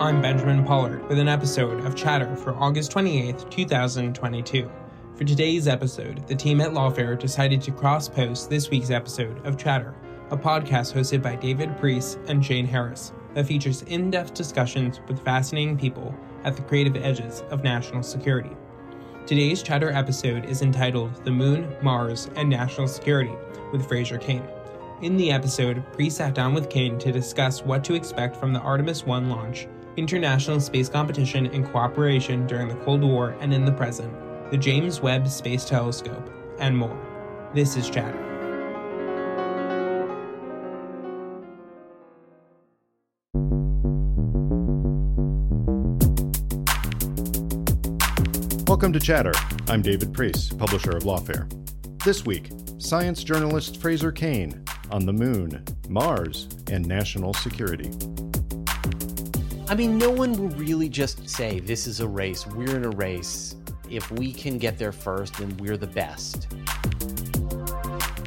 I'm Benjamin Pollard with an episode of Chatter for August 28th, 2022. For today's episode, the team at Lawfare decided to cross post this week's episode of Chatter, a podcast hosted by David Priess and Shane Harris that features in depth discussions with fascinating people at the creative edges of national security. Today's Chatter episode is entitled The Moon, Mars, and National Security with Fraser Cain. In the episode, Priess sat down with Cain to discuss what to expect from the Artemis 1 launch international space competition and cooperation during the Cold War and in the present, the James Webb Space Telescope, and more. This is Chatter. Welcome to Chatter. I'm David Priess, publisher of Lawfare. This week, science journalist Fraser Cain on the moon, Mars, and national security. I mean, no one will really just say, this is a race, we're in a race. If we can get there first, then we're the best.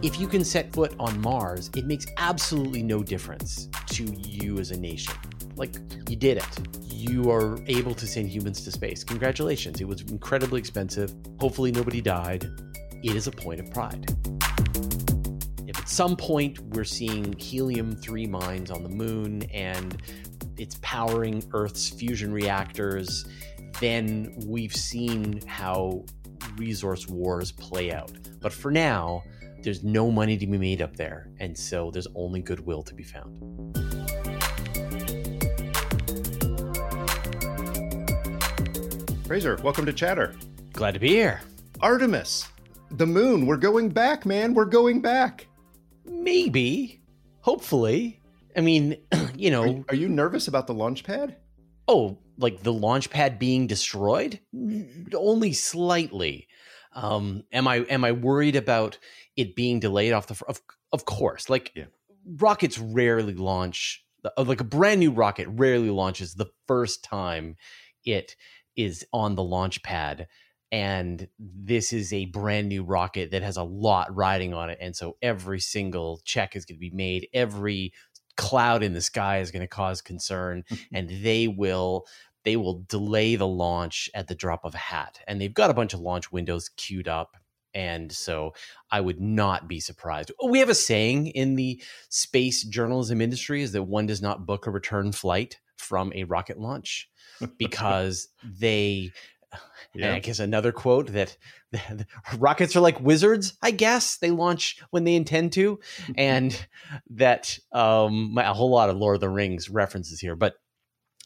If you can set foot on Mars, it makes absolutely no difference to you as a nation. Like, you did it. You are able to send humans to space. Congratulations. It was incredibly expensive. Hopefully, nobody died. It is a point of pride. If at some point we're seeing helium 3 mines on the moon and it's powering Earth's fusion reactors, then we've seen how resource wars play out. But for now, there's no money to be made up there, and so there's only goodwill to be found. Fraser, welcome to Chatter. Glad to be here. Artemis, the moon, we're going back, man. We're going back. Maybe, hopefully. I mean, you know. Are, are you nervous about the launch pad? Oh, like the launch pad being destroyed? Only slightly. Um, am I am I worried about it being delayed off the? Of of course, like Yeah. rockets rarely launch. uh, Like a brand new rocket rarely launches the first time it is on the launch pad. And this is a brand new rocket that has a lot riding on it. And so every single check is going to be made. Every cloud in the sky is going to cause concern mm-hmm. and they will they will delay the launch at the drop of a hat and they've got a bunch of launch windows queued up and so i would not be surprised. Oh, we have a saying in the space journalism industry is that one does not book a return flight from a rocket launch because they and I guess another quote that rockets are like wizards, I guess. They launch when they intend to. And that um my, a whole lot of Lord of the Rings references here, but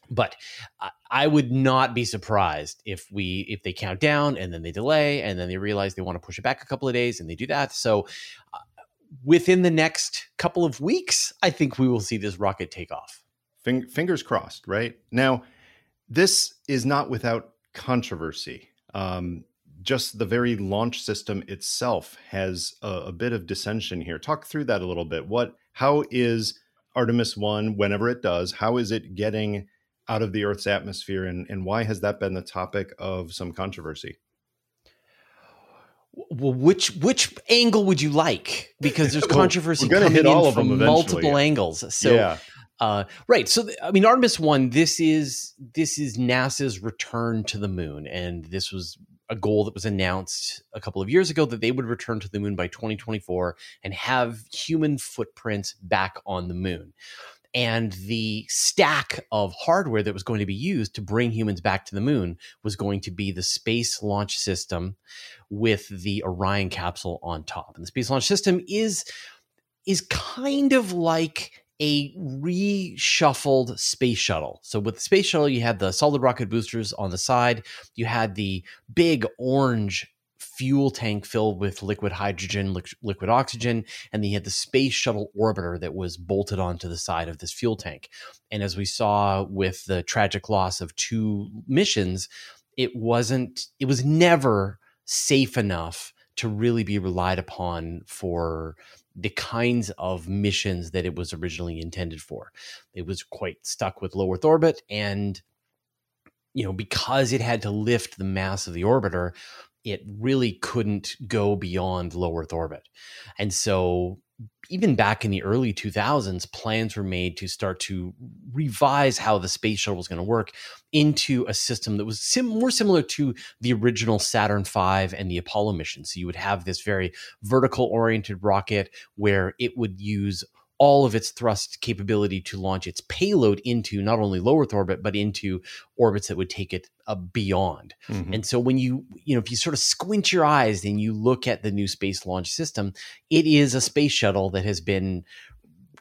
but I- I would not be surprised if we if they count down and then they delay and then they realize they want to push it back a couple of days and they do that. So uh, within the next couple of weeks, I think we will see this rocket take off. Fing- fingers crossed, right? Now, this is not without controversy. Um, just the very launch system itself has a, a bit of dissension here. Talk through that a little bit. What, how is Artemis 1, whenever it does, how is it getting out of the Earth's atmosphere and, and why has that been the topic of some controversy? Well, which which angle would you like? Because there's controversy we're coming in all of from multiple yeah. angles. So, yeah. Uh, right. So, I mean, Artemis One. This is this is NASA's return to the moon, and this was a goal that was announced a couple of years ago that they would return to the moon by 2024 and have human footprints back on the moon. And the stack of hardware that was going to be used to bring humans back to the moon was going to be the Space Launch System with the Orion capsule on top. And the Space Launch System is is kind of like a reshuffled space shuttle. So with the space shuttle, you had the solid rocket boosters on the side. You had the big orange fuel tank filled with liquid hydrogen, li- liquid oxygen, and then you had the space shuttle orbiter that was bolted onto the side of this fuel tank. And as we saw with the tragic loss of two missions, it wasn't, it was never safe enough to really be relied upon for the kinds of missions that it was originally intended for. It was quite stuck with low Earth orbit and you know because it had to lift the mass of the orbiter it really couldn't go beyond low earth orbit and so even back in the early 2000s, plans were made to start to revise how the space shuttle was going to work into a system that was sim- more similar to the original Saturn V and the Apollo mission. So you would have this very vertical oriented rocket where it would use all of its thrust capability to launch its payload into not only low Earth orbit, but into orbits that would take it uh, beyond. Mm-hmm. And so when you, you know, if you sort of squint your eyes and you look at the new space launch system, it is a space shuttle that has been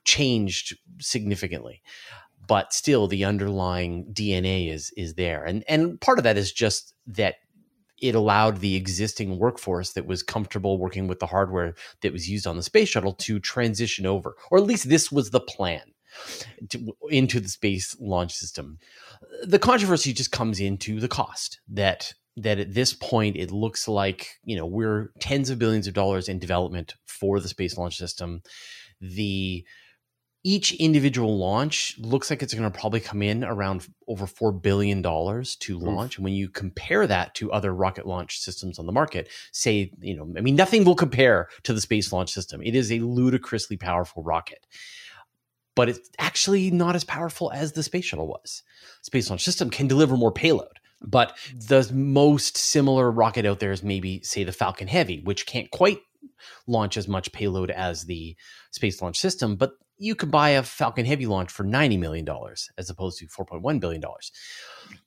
changed significantly. But still, the underlying DNA is is there, and and part of that is just that it allowed the existing workforce that was comfortable working with the hardware that was used on the space shuttle to transition over, or at least this was the plan. To, into the space launch system. The controversy just comes into the cost that that at this point it looks like you know we're tens of billions of dollars in development for the space launch system. The each individual launch looks like it's going to probably come in around over $4 billion to launch. Oof. And when you compare that to other rocket launch systems on the market, say, you know, I mean, nothing will compare to the Space Launch System. It is a ludicrously powerful rocket, but it's actually not as powerful as the Space Shuttle was. Space Launch System can deliver more payload. But the most similar rocket out there is maybe, say, the Falcon Heavy, which can't quite launch as much payload as the Space Launch System, but you could buy a Falcon Heavy launch for $90 million as opposed to $4.1 billion.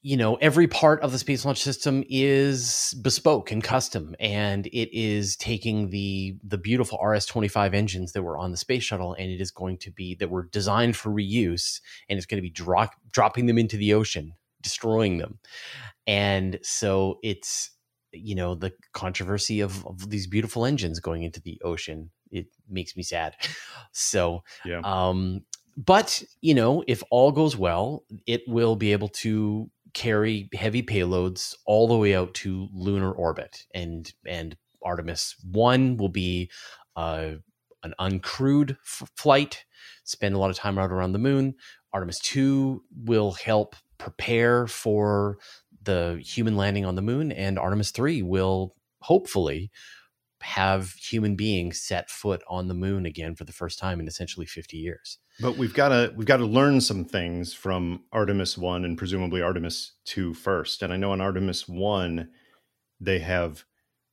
You know, every part of the Space Launch System is bespoke and custom, and it is taking the the beautiful RS-25 engines that were on the space shuttle, and it is going to be that were designed for reuse, and it's going to be drop, dropping them into the ocean, destroying them. And so it's you know the controversy of, of these beautiful engines going into the ocean it makes me sad. So yeah. um but you know if all goes well it will be able to carry heavy payloads all the way out to lunar orbit. And and artemis 1 will be uh, an uncrewed f- flight spend a lot of time out around the moon. Artemis 2 will help prepare for the human landing on the moon, and Artemis 3 will hopefully have human beings set foot on the moon again for the first time in essentially 50 years. But we've got to we've got to learn some things from Artemis 1 and presumably Artemis 2 first. And I know in Artemis 1 they have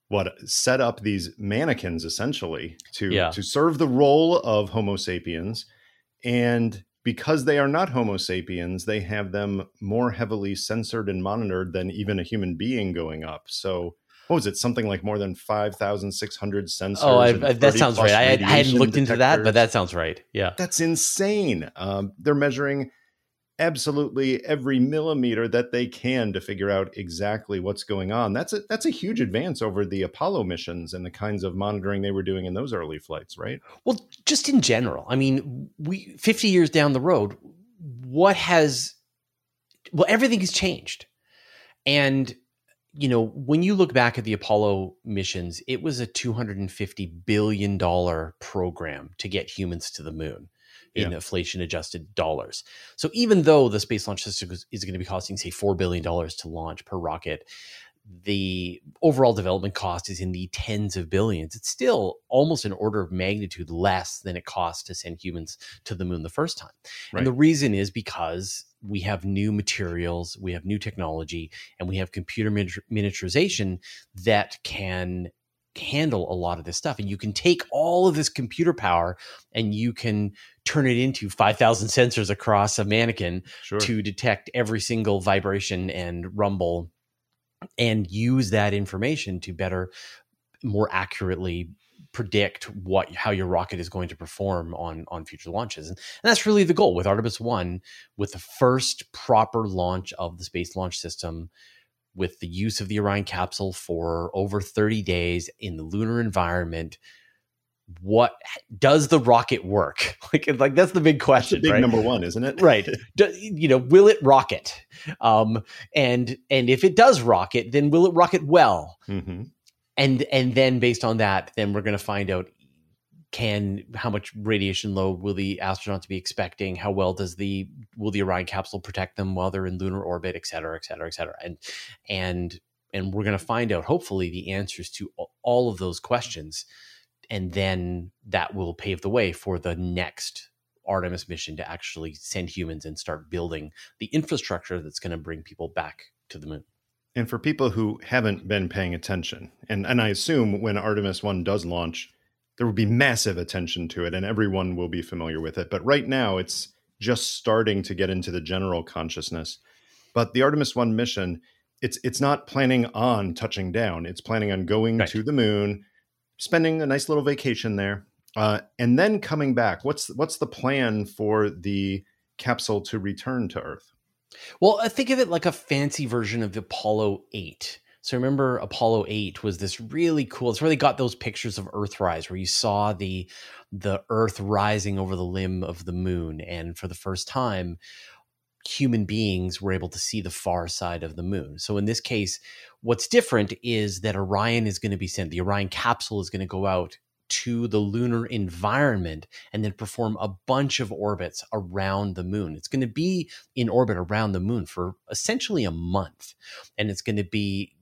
what set up these mannequins essentially to yeah. to serve the role of homo sapiens and because they are not Homo sapiens, they have them more heavily censored and monitored than even a human being going up. So, what was it? Something like more than 5,600 sensors. Oh, I, I, that sounds right. I, I, hadn't looked detectors. into that, but that sounds right. Yeah. That's insane. Um, they're measuring absolutely every millimeter that they can to figure out exactly what's going on. That's a that's a huge advance over the Apollo missions and the kinds of monitoring they were doing in those early flights, right? Well, just in general. I mean, we 50 years down the road, what has well, everything has changed. And you know, when you look back at the Apollo missions, it was a 250 billion dollar program to get humans to the moon in yeah. inflation adjusted dollars. So even though the space launch system is, going to be costing say 4 billion dollars to launch per rocket, the overall development cost is in the tens of billions. It's still almost an order of magnitude less than it cost to send humans to the moon the first time. Right. And the reason is because we have new materials, we have new technology, and we have computer miniaturization that can handle a lot of this stuff. And you can take all of this computer power and you can turn it into 5,000 sensors across a mannequin sure. to detect every single vibration and rumble and use that information to better, more accurately predict what how your rocket is going to perform on on future launches and, and, that's really the goal with artemis 1 with the first proper launch of the space launch system with the use of the orion capsule for over 30 days in the lunar environment what does the rocket work? Like like that's the big question big right? number one isn't it? Right. Do, you know will it rocket? Um and and if it does rocket then will it rocket well? Mm-hmm. and and then based on that then we're going to find out can how much radiation load will the astronauts be expecting how well does the will the orion capsule protect them while they're in lunar orbit et cetera et cetera et cetera and and and we're going to find out hopefully the answers to all of those questions and then that will pave the way for the next Artemis mission to actually send humans and start building the infrastructure that's going to bring people back to the moon. And for people who haven't been paying attention, and, and I assume when Artemis 1 does launch, there will be massive attention to it and everyone will be familiar with it. But right now, it's just starting to get into the general consciousness. But the Artemis 1 mission, it's it's not planning on touching down. It's planning on going right. to the moon, spending a nice little vacation there, uh, and then coming back. What's what's the plan for the capsule to return to Earth? Well, I think of it like a fancy version of Apollo eight. So remember, Apollo eight was this really cool. It's where they got those pictures of Earthrise, where you saw the the Earth rising over the limb of the moon, and for the first time, human beings were able to see the far side of the moon. So in this case, what's different is that Orion is going to be sent. The Orion capsule is going to go out to the lunar environment and then perform a bunch of orbits around the moon. It's going to be in orbit around the moon for essentially a month. And it's going to be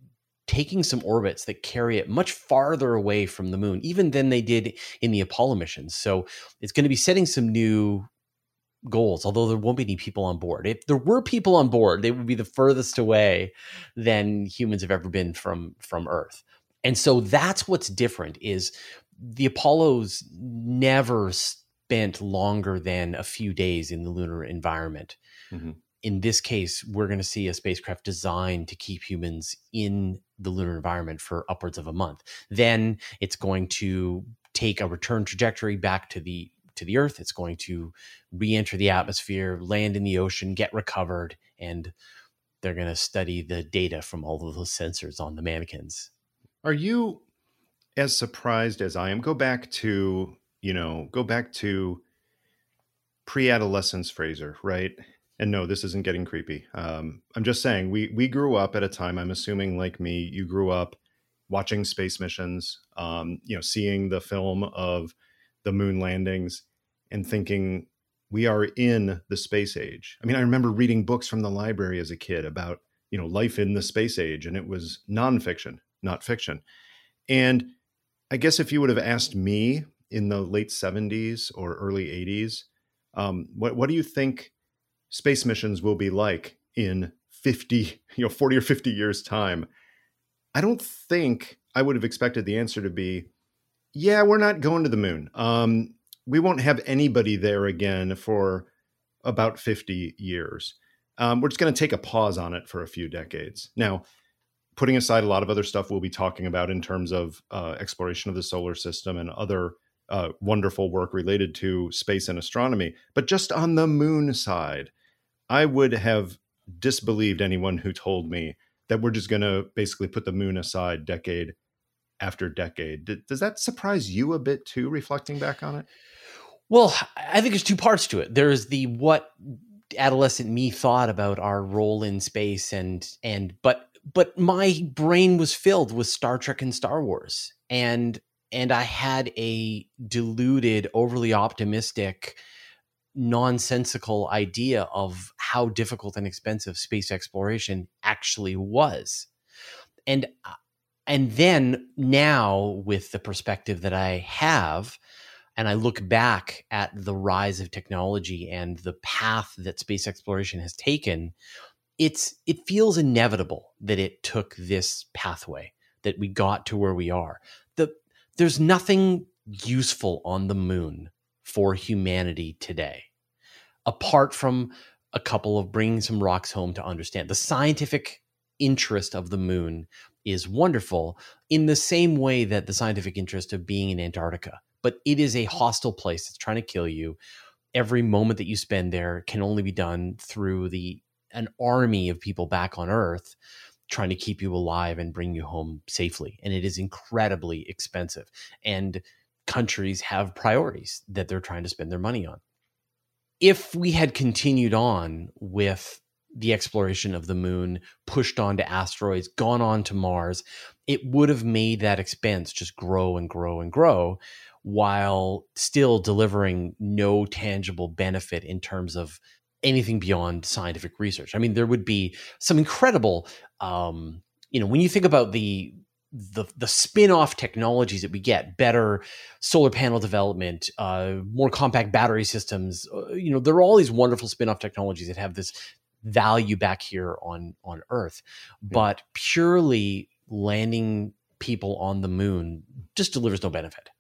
taking some orbits that carry it much farther away from the moon, even than they did in the Apollo missions. So it's going to be setting some new goals, although there won't be any people on board. If there were people on board, they would be the furthest away than humans have ever been from from Earth. And so that's what's different is the Apollos never spent longer than a few days in the lunar environment. Mm-hmm. In this case, we're going to see a spacecraft designed to keep humans in the lunar environment for upwards of a month. Then it's going to take a return trajectory back to the to the earth. It's going to re enter the atmosphere, land in the ocean, get recovered, and they're going to study the data from all of those sensors on the mannequins. Are you as surprised as I am? Go back to, you know, go back to pre adolescence Fraser, right? And no, this isn't getting creepy. Um, I'm just saying we we grew up at a time. I'm assuming, like me, you grew up watching space missions. Um, you know, seeing the film of the moon landings and thinking we are in the space age. I mean, I remember reading books from the library as a kid about, you know, life in the space age and it was nonfiction, not fiction. And I guess if you would have asked me in the late 70s or early 80s, um, what, what do you think space missions will be like in 50, you know, 40 or 50 years time? I don't think I would have expected the answer to be yeah, we're not going to the moon. Um, we won't have anybody there again for about 50 years. Um, we're just going to take a pause on it for a few decades. Now, putting aside a lot of other stuff we'll be talking about in terms of uh, exploration of the solar system and other uh, wonderful work related to space and astronomy, but just on the moon side, I would have disbelieved anyone who told me that we're just going to basically put the moon aside decade after decade. Does that surprise you a bit too, reflecting back on it? Well, I think there's two parts to it. There's the what adolescent me thought about our role in space and and but but my brain was filled with Star Trek and Star Wars. And and I had a deluded, overly optimistic, nonsensical idea of how difficult and expensive space exploration actually was and uh, and then now with the perspective that I have, and I look back at the rise of technology and the path that space exploration has taken, it's it feels inevitable that it took this pathway that we got to where we are. The there's nothing useful on the moon for humanity today apart from a couple of bringing some rocks home to understand the scientific interest of the moon is wonderful in the same way that the scientific interest of being in Antarctica. But it is a hostile place that's trying to kill you. Every moment that you spend there can only be done through the an army of people back on Earth trying to keep you alive and bring you home safely. And it is incredibly expensive. And countries have priorities that they're trying to spend their money on. If we had continued on with the exploration of the moon, pushed on to asteroids, gone on to Mars, it would have made that expense just grow and grow and grow while still delivering no tangible benefit in terms of anything beyond scientific research. I mean, there would be some incredible, um, you know, when you think about the the the spin-off technologies that we get better solar panel development uh, more compact battery systems uh, you know there are all these wonderful spin-off technologies that have this value back here on on earth. But purely landing people on the moon just delivers no benefit.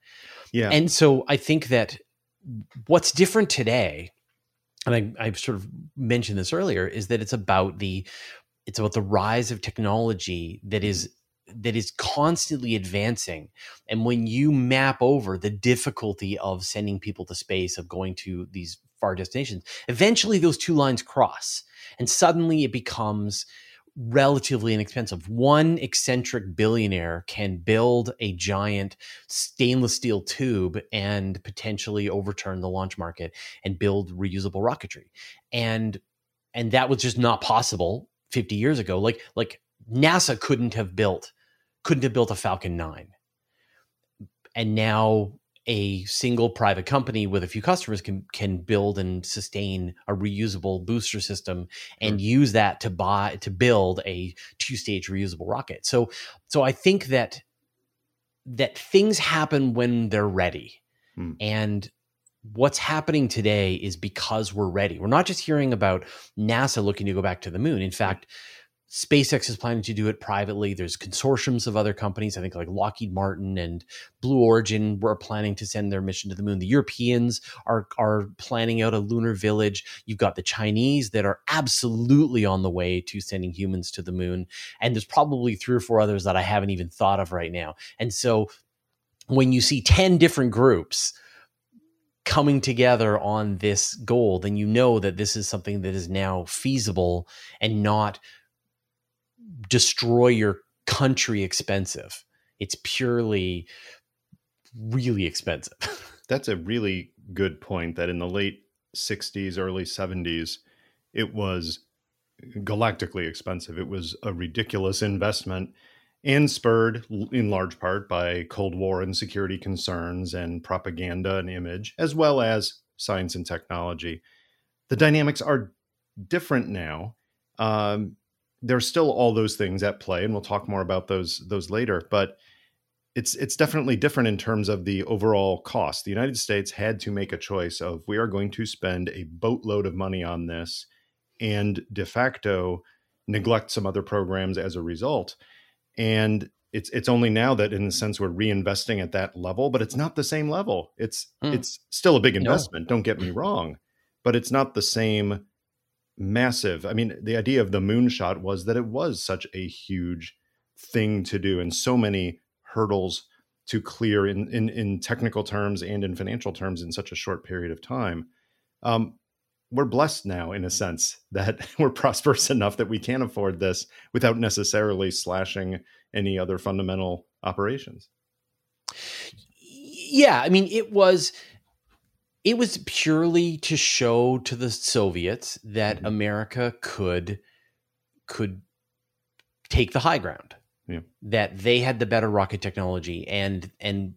Yeah. and so i think that what's different today and I, I've sort of mentioned this earlier is that it's about the it's about the rise of technology that is that is constantly advancing. And when you map over the difficulty of sending people to space of going to these far destinations eventually those two lines cross and suddenly it becomes relatively inexpensive. One eccentric billionaire can build a giant stainless steel tube and potentially overturn the launch market and build reusable rocketry. And and that was just not possible 50 years ago. Like like NASA couldn't have built couldn't have built a Falcon 9. And now a single private company with a few customers can can build and sustain a reusable booster system and use that to buy to build a two-stage reusable rocket. So so I think that that things happen when they're ready. Hmm. And what's happening today is because we're ready. We're not just hearing about NASA looking to go back to the moon. In fact, SpaceX is planning to do it privately. There's consortiums of other companies, I think like Lockheed Martin and Blue Origin were planning to send their mission to the moon. The Europeans are are planning out a lunar village. You've got the Chinese that are absolutely on the way to sending humans to the moon. And there's probably three or four others that I haven't even thought of right now. And so when you see 10 different groups coming together on this goal, then you know that this is something that is now feasible and not destroy your country expensive. It's purely really expensive. That's a really good point that in the late 60s, early 70s, it was galactically expensive. It was a ridiculous investment and spurred in large part by Cold War and security concerns and propaganda and image, as well as science and technology. The dynamics are different now. Um, there's still all those things at play, and we'll talk more about those those later. But it's it's definitely different in terms of the overall cost. The United States had to make a choice of we are going to spend a boatload of money on this, and de facto neglect some other programs as a result. And it's it's only now that in a sense we're reinvesting at that level, but it's not the same level. It's Hmm. it's still a big No. investment, don't get me wrong, but it's not the same massive. I mean, the idea of the moonshot was that it was such a huge thing to do and so many hurdles to clear in in, in technical terms and in financial terms in such a short period of time. Um, we're blessed now in a sense that we're prosperous enough that we can afford this without necessarily slashing any other fundamental operations. yeah, I mean it was it was purely to show to the Soviets that Mhm. America could could take the high ground. Yeah. That they had the better rocket technology and and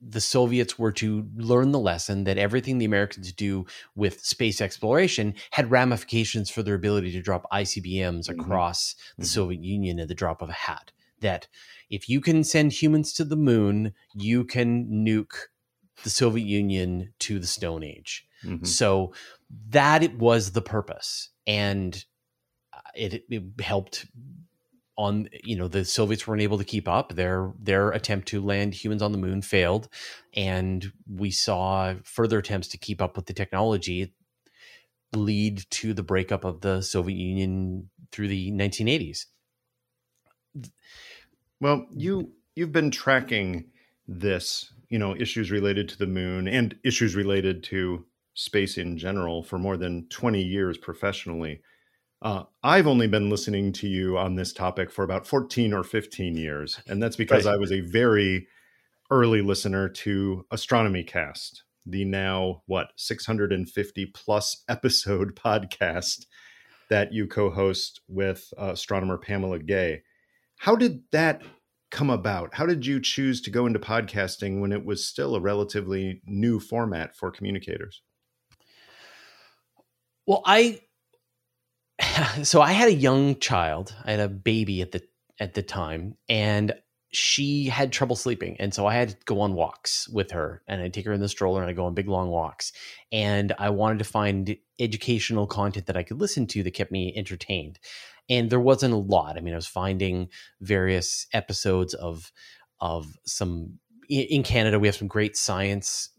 the Soviets were to learn the lesson that everything the Americans do with space exploration had ramifications for their ability to drop ICBMs mm-hmm. across the mm-hmm. Soviet Union at the drop of a hat. That if you can send humans to the moon, you can nuke the Soviet Union to the Stone Age. Mm-hmm. So that it was the purpose, and uh, it, it helped on you know the Soviets weren't able to keep up their their attempt to land humans on the moon failed and we saw further attempts to keep up with the technology lead to the breakup of the Soviet Union through the 1980s well you you've been tracking this you know issues related to the moon and issues related to space in general for more than 20 years professionally uh, I've only been listening to you on this topic for about 14 or 15 years. And that's because right. I was a very early listener to Astronomy Cast, the now, what, 650 plus episode podcast that you co host with uh, astronomer Pamela Gay. How did that come about? How did you choose to go into podcasting when it was still a relatively new format for communicators? Well, I so I had a young child. I had a baby at the at the time, and she had trouble sleeping, and so I had to go on walks with her, and I take her in the stroller, and I go on big long walks. And I wanted to find educational content that I could listen to that kept me entertained, and there wasn't a lot. I mean, I was finding various episodes of of some in Canada. We have some great science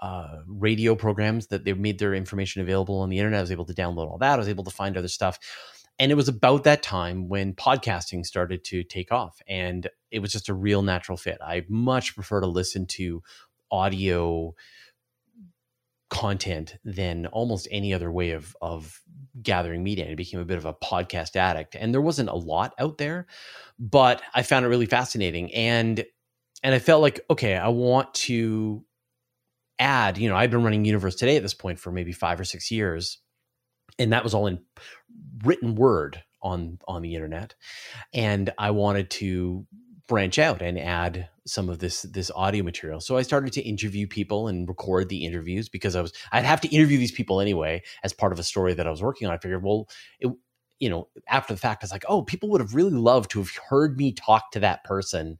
uh, radio programs that they made their information available on the internet. I was able to download all that. I was able to find other stuff. And it was about that time when podcasting started to take off. And it was just a real natural fit. I much prefer to listen to audio content than almost any other way of of gathering media. I became a bit of a podcast addict, and there wasn't a lot out there, but I found it really fascinating, and and I felt like okay, I want to add, you know, I've been running Universe Today at this point for maybe five or six years, and that was all in written word on on the internet. And I wanted to branch out and add some of this this audio material. So I started to interview people and record the interviews because I was I'd have to interview these people anyway as part of a story that I was working on. I figured, well, it, you know, after the fact, I was like, oh, people would have really loved to have heard me talk to that person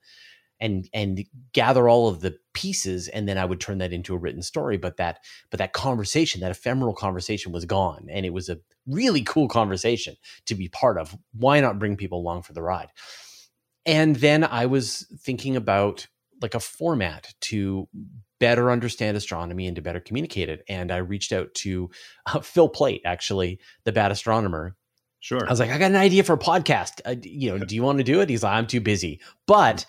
and and gather all of the pieces and then I would turn that into a written story but that but that conversation that ephemeral conversation was gone and it was a really cool conversation to be part of why not bring people along for the ride and then I was thinking about like a format to better understand astronomy and to better communicate it and I reached out to uh, Phil Plait, actually the bad astronomer Sure. I was like, I got an idea for a podcast. Uh, you know, do you want to do it? He's like, I'm too busy. But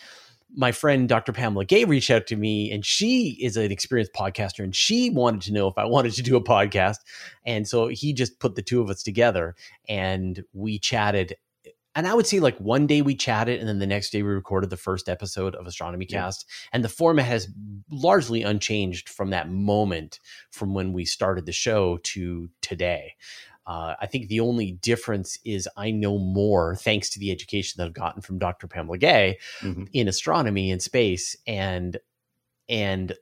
my friend Dr. Pamela Gay reached out to me, and she is an experienced podcaster, and she wanted to know if I wanted to do a podcast. And so he just put the two of us together, and we chatted. And I would say like one day we chatted, and then the next day we recorded the first episode of Astronomy yeah. Cast. And the format has largely unchanged from that moment from when we started the show to today. Uh, I think the only difference is I know more thanks to the education that I've gotten from Dr. Pamela Gay mm-hmm. in astronomy and space, and and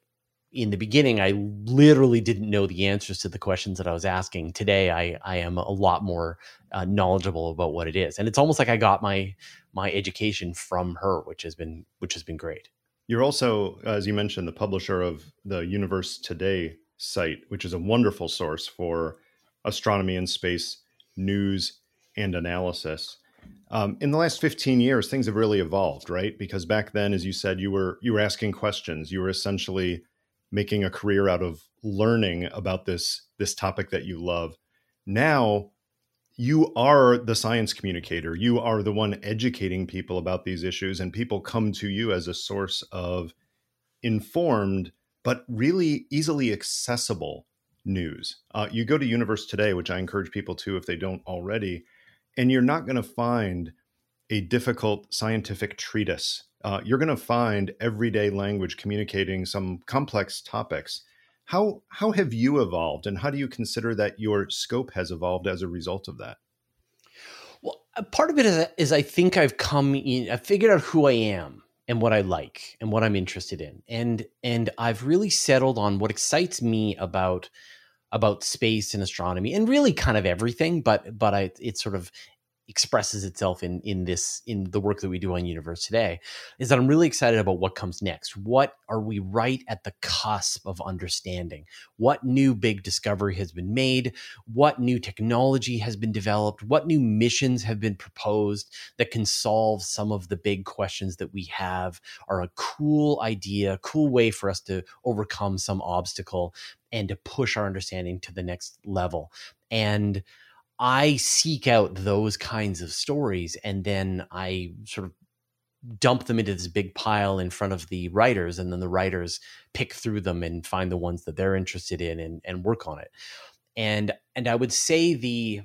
in the beginning, I literally didn't know the answers to the questions that I was asking. Today, I I am a lot more uh, knowledgeable about what it is, and it's almost like I got my my education from her, which has been which has been great. You're also, as you mentioned, the publisher of the Universe Today site, which is a wonderful source for astronomy and space news and analysis. Um, in the last 15 years, things have really evolved, right? Because back then, as you said, you were you were asking questions. You were essentially making a career out of learning about this this topic that you love. Now, you are the science communicator. You are the one educating people about these issues, and people come to you as a source of informed but really easily accessible news. Uh, you go to Universe Today, which I encourage people to if they don't already, and you're not going to find a difficult scientific treatise. Uh, you're going to find everyday language communicating some complex topics. How how have you evolved, and how do you consider that your scope has evolved as a result of that? Well, part of it is, is I think I've come in, I figured out who I am and what I like and what I'm interested in. And and I've really settled on what excites me about about space and astronomy and really kind of everything, but but I it's sort of expresses itself in in this in the work that we do on universe today is that i'm really excited about what comes next. What are we right at the cusp of understanding? What new big discovery has been made? What new technology has been developed? What new missions have been proposed that can solve some of the big questions that we have? Are a cool idea cool way for us to overcome some obstacle and to push our understanding to the next level. And I seek out those kinds of stories and then I sort of dump them into this big pile in front of the writers and then the writers pick through them and find the ones that they're interested in and, and work on it. And and I would say the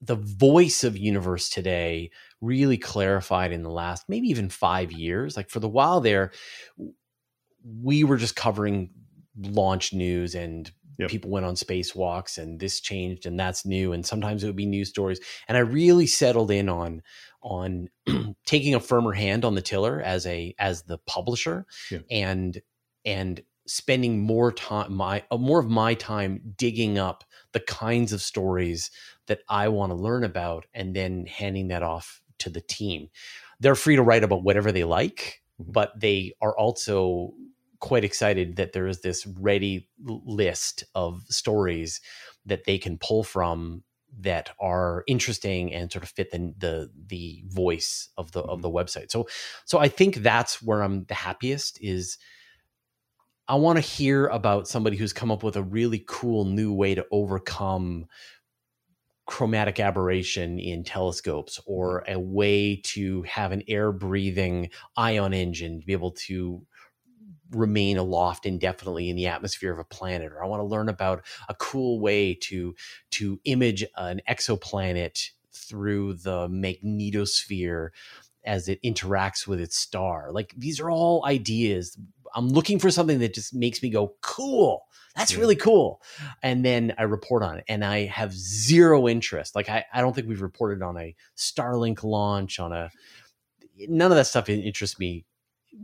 the voice of universe today really clarified in the last maybe even 5 years. Like for the while there we were just covering launch news and Yep. People went on spacewalks and this changed and that's new. And sometimes it would be news stories. And I really settled in on on taking a firmer hand on the tiller as a as the publisher yeah. and and spending more time my uh, more of my time digging up the kinds of stories that I want to learn about and then handing that off to the team. They're free to write about whatever they like, mm-hmm. but they are also quite excited that there is this ready list of stories that they can pull from that are interesting and sort of fit the the, the voice of the of the mm-hmm. website. So so I think that's where I'm the happiest is I want to hear about somebody who's come up with a really cool new way to overcome chromatic aberration in telescopes or mm-hmm. a way to have an air breathing ion engine to be able to remain aloft indefinitely in the atmosphere of a planet or i want to learn about a cool way to to image an exoplanet through the magnetosphere as it interacts with its star. Like these are all ideas. I'm looking for something that just makes me go cool! That's yeah. really cool! And then i report on it and i have zero interest. Like I, I don't think we've reported on a starlink launch on a none of that stuff interests me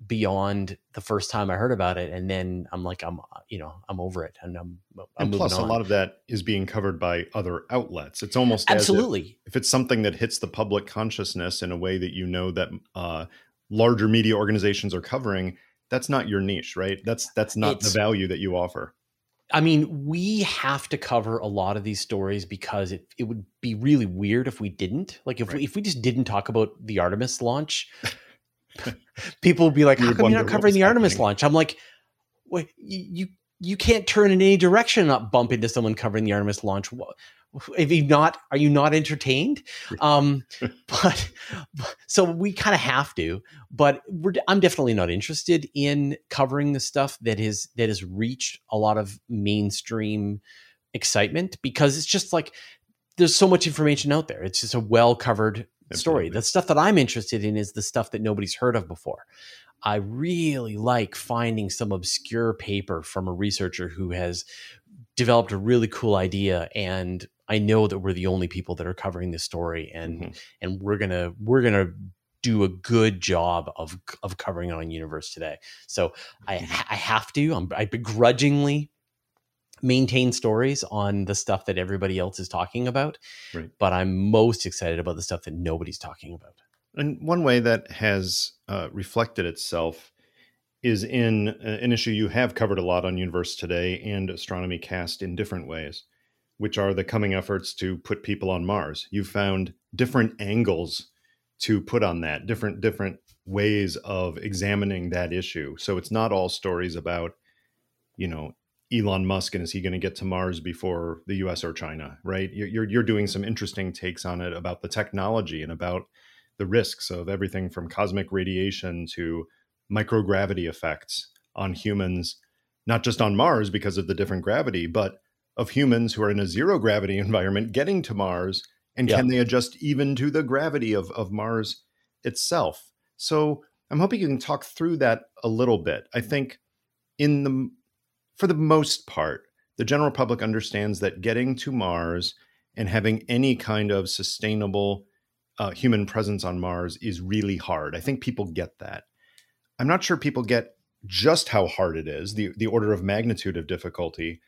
beyond the first time I heard about it, and then I'm like, I'm, you know, I'm over it, and I'm, I'm and plus on. a lot of that is being covered by other outlets. It's almost absolutely if, if, it's something that hits the public consciousness in a way that you know that uh, larger media organizations are covering. That's not your niche, right? That's that's not it's, the value that you offer. I mean, we have to cover a lot of these stories because it, it would be really weird if we didn't. Like if right. we if we just didn't talk about the Artemis launch, people will be like, "How come you're not covering the Artemis launch?" I'm like, "Wait, you you can't turn in any direction and not bump into someone covering the Artemis launch. If you not, are you not entertained? Um, but, so we kind of have to. But I'm definitely not interested in covering the stuff that is that has reached a lot of mainstream excitement because it's just like there's so much information out there. It's just a well covered story. The stuff that I'm interested in is the stuff that nobody's heard of before. I really like finding some obscure paper from a researcher who has developed a really cool idea and I know that we're the only people that are covering this story and mm-hmm. and we're going to we're going to do a good job of of covering it on universe today. So I mm-hmm. I have to I'm, I begrudgingly maintain stories on the stuff that everybody else is talking about. Right. But I'm most excited about the stuff that nobody's talking about. And one way that has uh, reflected itself is in uh, an issue you have covered a lot on Universe Today and Astronomy Cast in different ways, which are the coming efforts to put people on Mars. You've found different angles to put on that, different different ways of examining that issue. So it's not all stories about, you know, Elon Musk and is he going to get to Mars before the U.S. or China? Right? You're you're doing some interesting takes on it about the technology and about the risks of everything from cosmic radiation to microgravity effects on humans, not just on Mars because of the different gravity, but of humans who are in a zero gravity environment getting to Mars, and yeah. can they adjust even to the gravity of of Mars itself? So I'm hoping you can talk through that a little bit. I think in the for the most part, the general public understands that getting to Mars and having any kind of sustainable uh, human presence on Mars is really hard. I think people get that. I'm not sure people get just how hard it is, the, the order of magnitude of difficulty,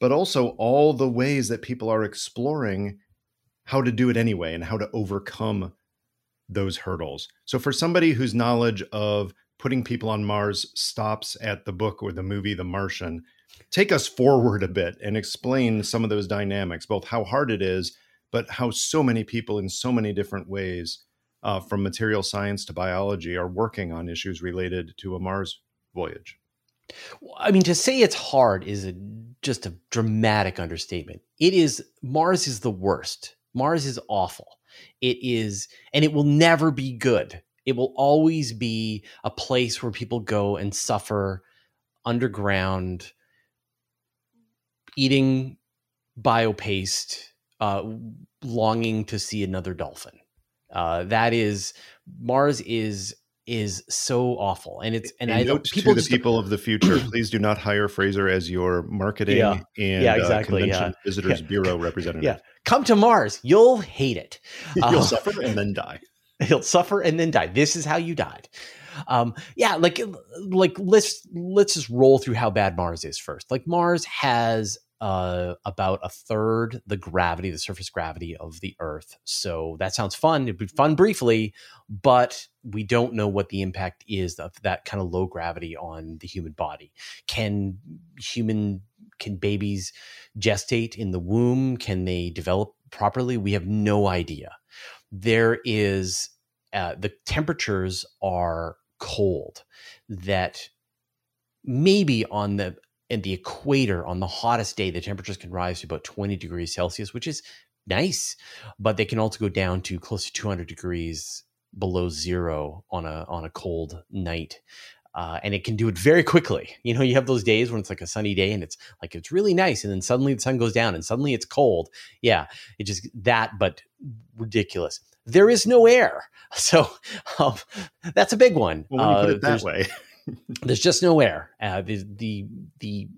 but also all the ways that people are exploring how to do it anyway and how to overcome those hurdles. So, for somebody whose knowledge of putting people on Mars stops at the book or the movie The Martian, take us forward a bit and explain some of those dynamics, both how hard it is, but how so many people in so many different ways, uh, from material science to biology, are working on issues related to a Mars voyage. I mean, to say it's hard is a, just a dramatic understatement. It is, Mars is the worst. Mars is awful. It is, and it will never be good. It will always be a place where people go and suffer underground, eating biopaste, uh, longing to see another dolphin. Uh, that is, Mars is is so awful and it's and, and i note people to the people of the future please do not hire fraser as your marketing Yeah. and Yeah, uh, exactly, convention yeah. visitors bureau representative. Yeah come to mars you'll hate it. You'll Uh, suffer and then die. he'll suffer and then die. This is how you died. Um yeah like like let's let's just roll through how bad mars is first. Like mars has uh about a third the gravity the surface gravity of the earth. So that sounds fun it'd be fun briefly but we don't know what the impact is of that kind of low gravity on the human body. Can human can babies gestate in the womb? Can they develop properly? We have no idea. There is uh, the temperatures are cold that maybe on the in the equator on the hottest day the temperatures can rise to about 20 degrees celsius which is nice but they can also go down to close to 200 degrees below zero on a on a cold night uh, and it can do it very quickly. You know, you have those days when it's like a sunny day and it's like it's really nice, and then suddenly the sun goes down and suddenly it's cold. Yeah, it just that, but ridiculous. There is no air, so um, that's a big one. well when you put Uh, it that way there's just no air. Uh, the, the the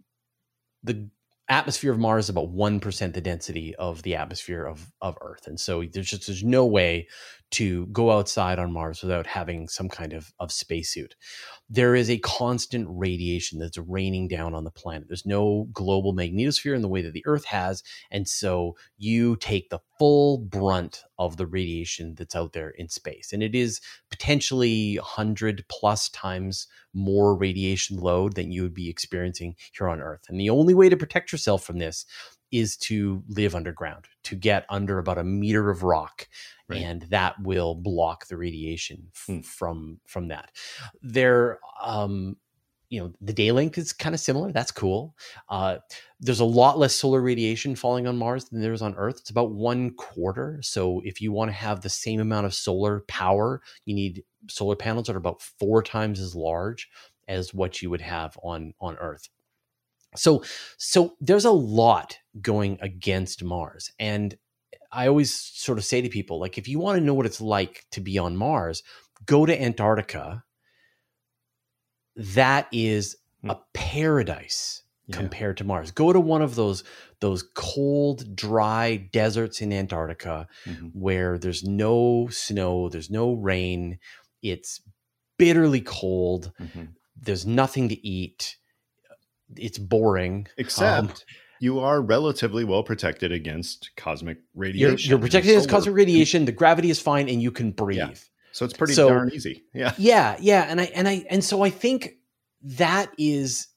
the atmosphere of Mars is about one percent the density of the atmosphere of of Earth, and so there's just there's no way to go outside on Mars without having some kind of of spacesuit. There is a constant radiation that's raining down on the planet. There's no global magnetosphere in the way that the Earth has, and so you take the full brunt of the radiation that's out there in space, and it is potentially 100 plus times more radiation load than you would be experiencing here on Earth. And the only way to protect yourself from this is to live underground, to get under about a meter of rock, Right. and that will block the radiation f- Hmm. from from that. There, um, you know, the day length is kind of similar. That's cool. Uh, there's a lot less solar radiation falling on Mars than there is on Earth. It's about one quarter. So if you want to have the same amount of solar power, you need solar panels that are about four times as large as what you would have on on Earth. So so there's a lot going against Mars, and I always sort of say to people like, if you want to know what it's like to be on Mars, go to Antarctica. That is Hmm. a paradise Yeah. compared to Mars. Go to one of those those cold, dry deserts in Antarctica Mhm. where there's no snow, there's no rain, it's bitterly cold, Mhm. there's nothing to eat. It's boring. except Um, you are relatively well protected against cosmic You're, radiation you're protected against cosmic radiation. The gravity is fine, and you can breathe. so it's pretty So- darn easy yeah Yeah, yeah, and I and I and so I think that is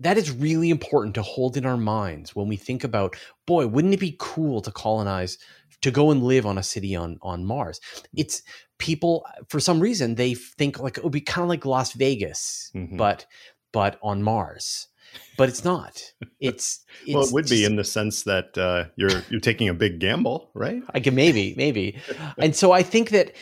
that is really important to hold in our minds when we think about boy, wouldn't it be cool to colonize to go and live on a city on on Mars? It's people for some reason they think like it would be kind of like Las Vegas, Mhm. but but on Mars. But it's not. It's, it's well it would be in the sense that uh, you're you're taking a big gamble right I can maybe, maybe. and so I think that,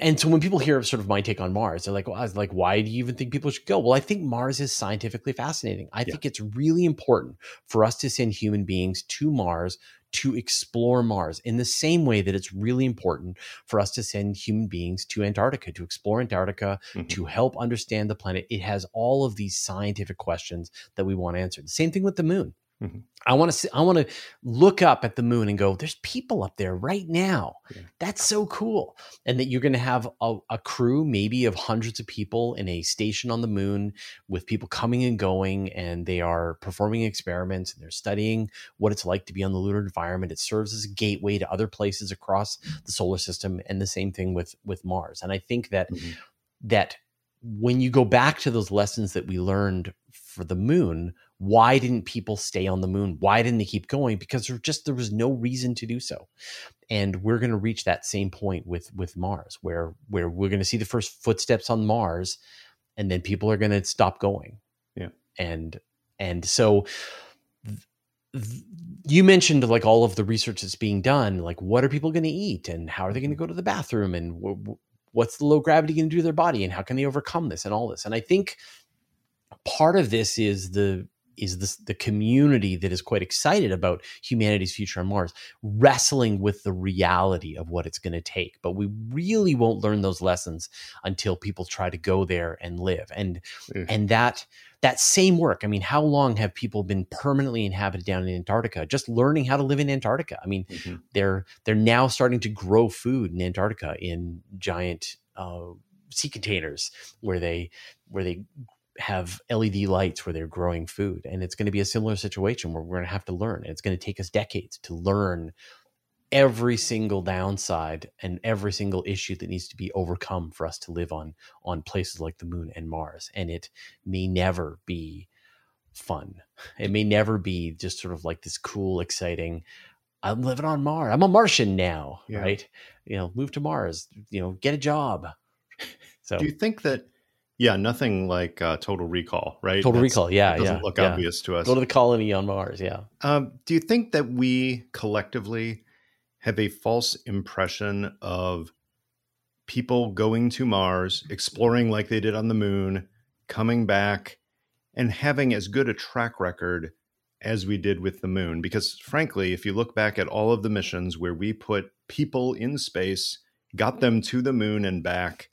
and so when people hear of sort of my take on Mars, they're like, well, I was like, why do you even think people should go? Well, I think Mars is scientifically fascinating. I Yeah. think it's really important for us to send human beings to Mars to explore Mars in the same way that it's really important for us to send human beings to Antarctica to explore Antarctica, Mhm. to help understand the planet. It has all of these scientific questions that we want answered. The same thing with the moon. Mm-hmm. I want to see, I want to look up at the moon and go, there's people up there right now. Yeah. That's so cool. And that you're going to have a, a, crew, maybe of hundreds of people in a station on the moon with people coming and going, and they are performing experiments and they're studying what it's like to be on the lunar environment. It serves as a gateway to other places across the solar system, and the same thing with with Mars. And I think that mm-hmm. that when you go back to those lessons that we learned for the moon, why didn't people stay on the moon? Why didn't they keep going? Because there just there was no reason to do so. And we're going to reach that same point with with Mars, where where we're going to see the first footsteps on Mars, and then people are going to stop going. Yeah. And and so th- th- you mentioned like all of the research that's being done like what are people going to eat and how are they going to go to the bathroom and what's the low gravity going to do to their body and how can they overcome this and all this and i think part of this is the is this the community that is quite excited about humanity's future on Mars, wrestling with the reality of what it's going to take. But we really won't learn those lessons until people try to go there and live. And mm. and that that same work. I mean, how long have people been permanently inhabited down in Antarctica, just learning how to live in Antarctica? I mean, mm-hmm. they're they're now starting to grow food in Antarctica in giant uh, sea containers where they where they have LED lights where they're growing food, and it's going to be a similar situation where we're going to have to learn. It's going to take us decades to learn every single downside and every single issue that needs to be overcome for us to live on on places like the moon and Mars and it may never be fun it may never be just sort of like this cool exciting I'm living on Mars I'm a Martian now yeah. right you know move to Mars you know get a job so do you think that yeah, nothing like uh, Total Recall, right? Total That's, Recall, yeah, doesn't yeah, look yeah. obvious to us. Go to the colony on Mars, yeah. Um, do you think that we collectively have a false impression of people going to Mars, exploring like they did on the moon, coming back, and having as good a track record as we did with the moon? Because frankly, if you look back at all of the missions where we put people in space, got them to the moon and back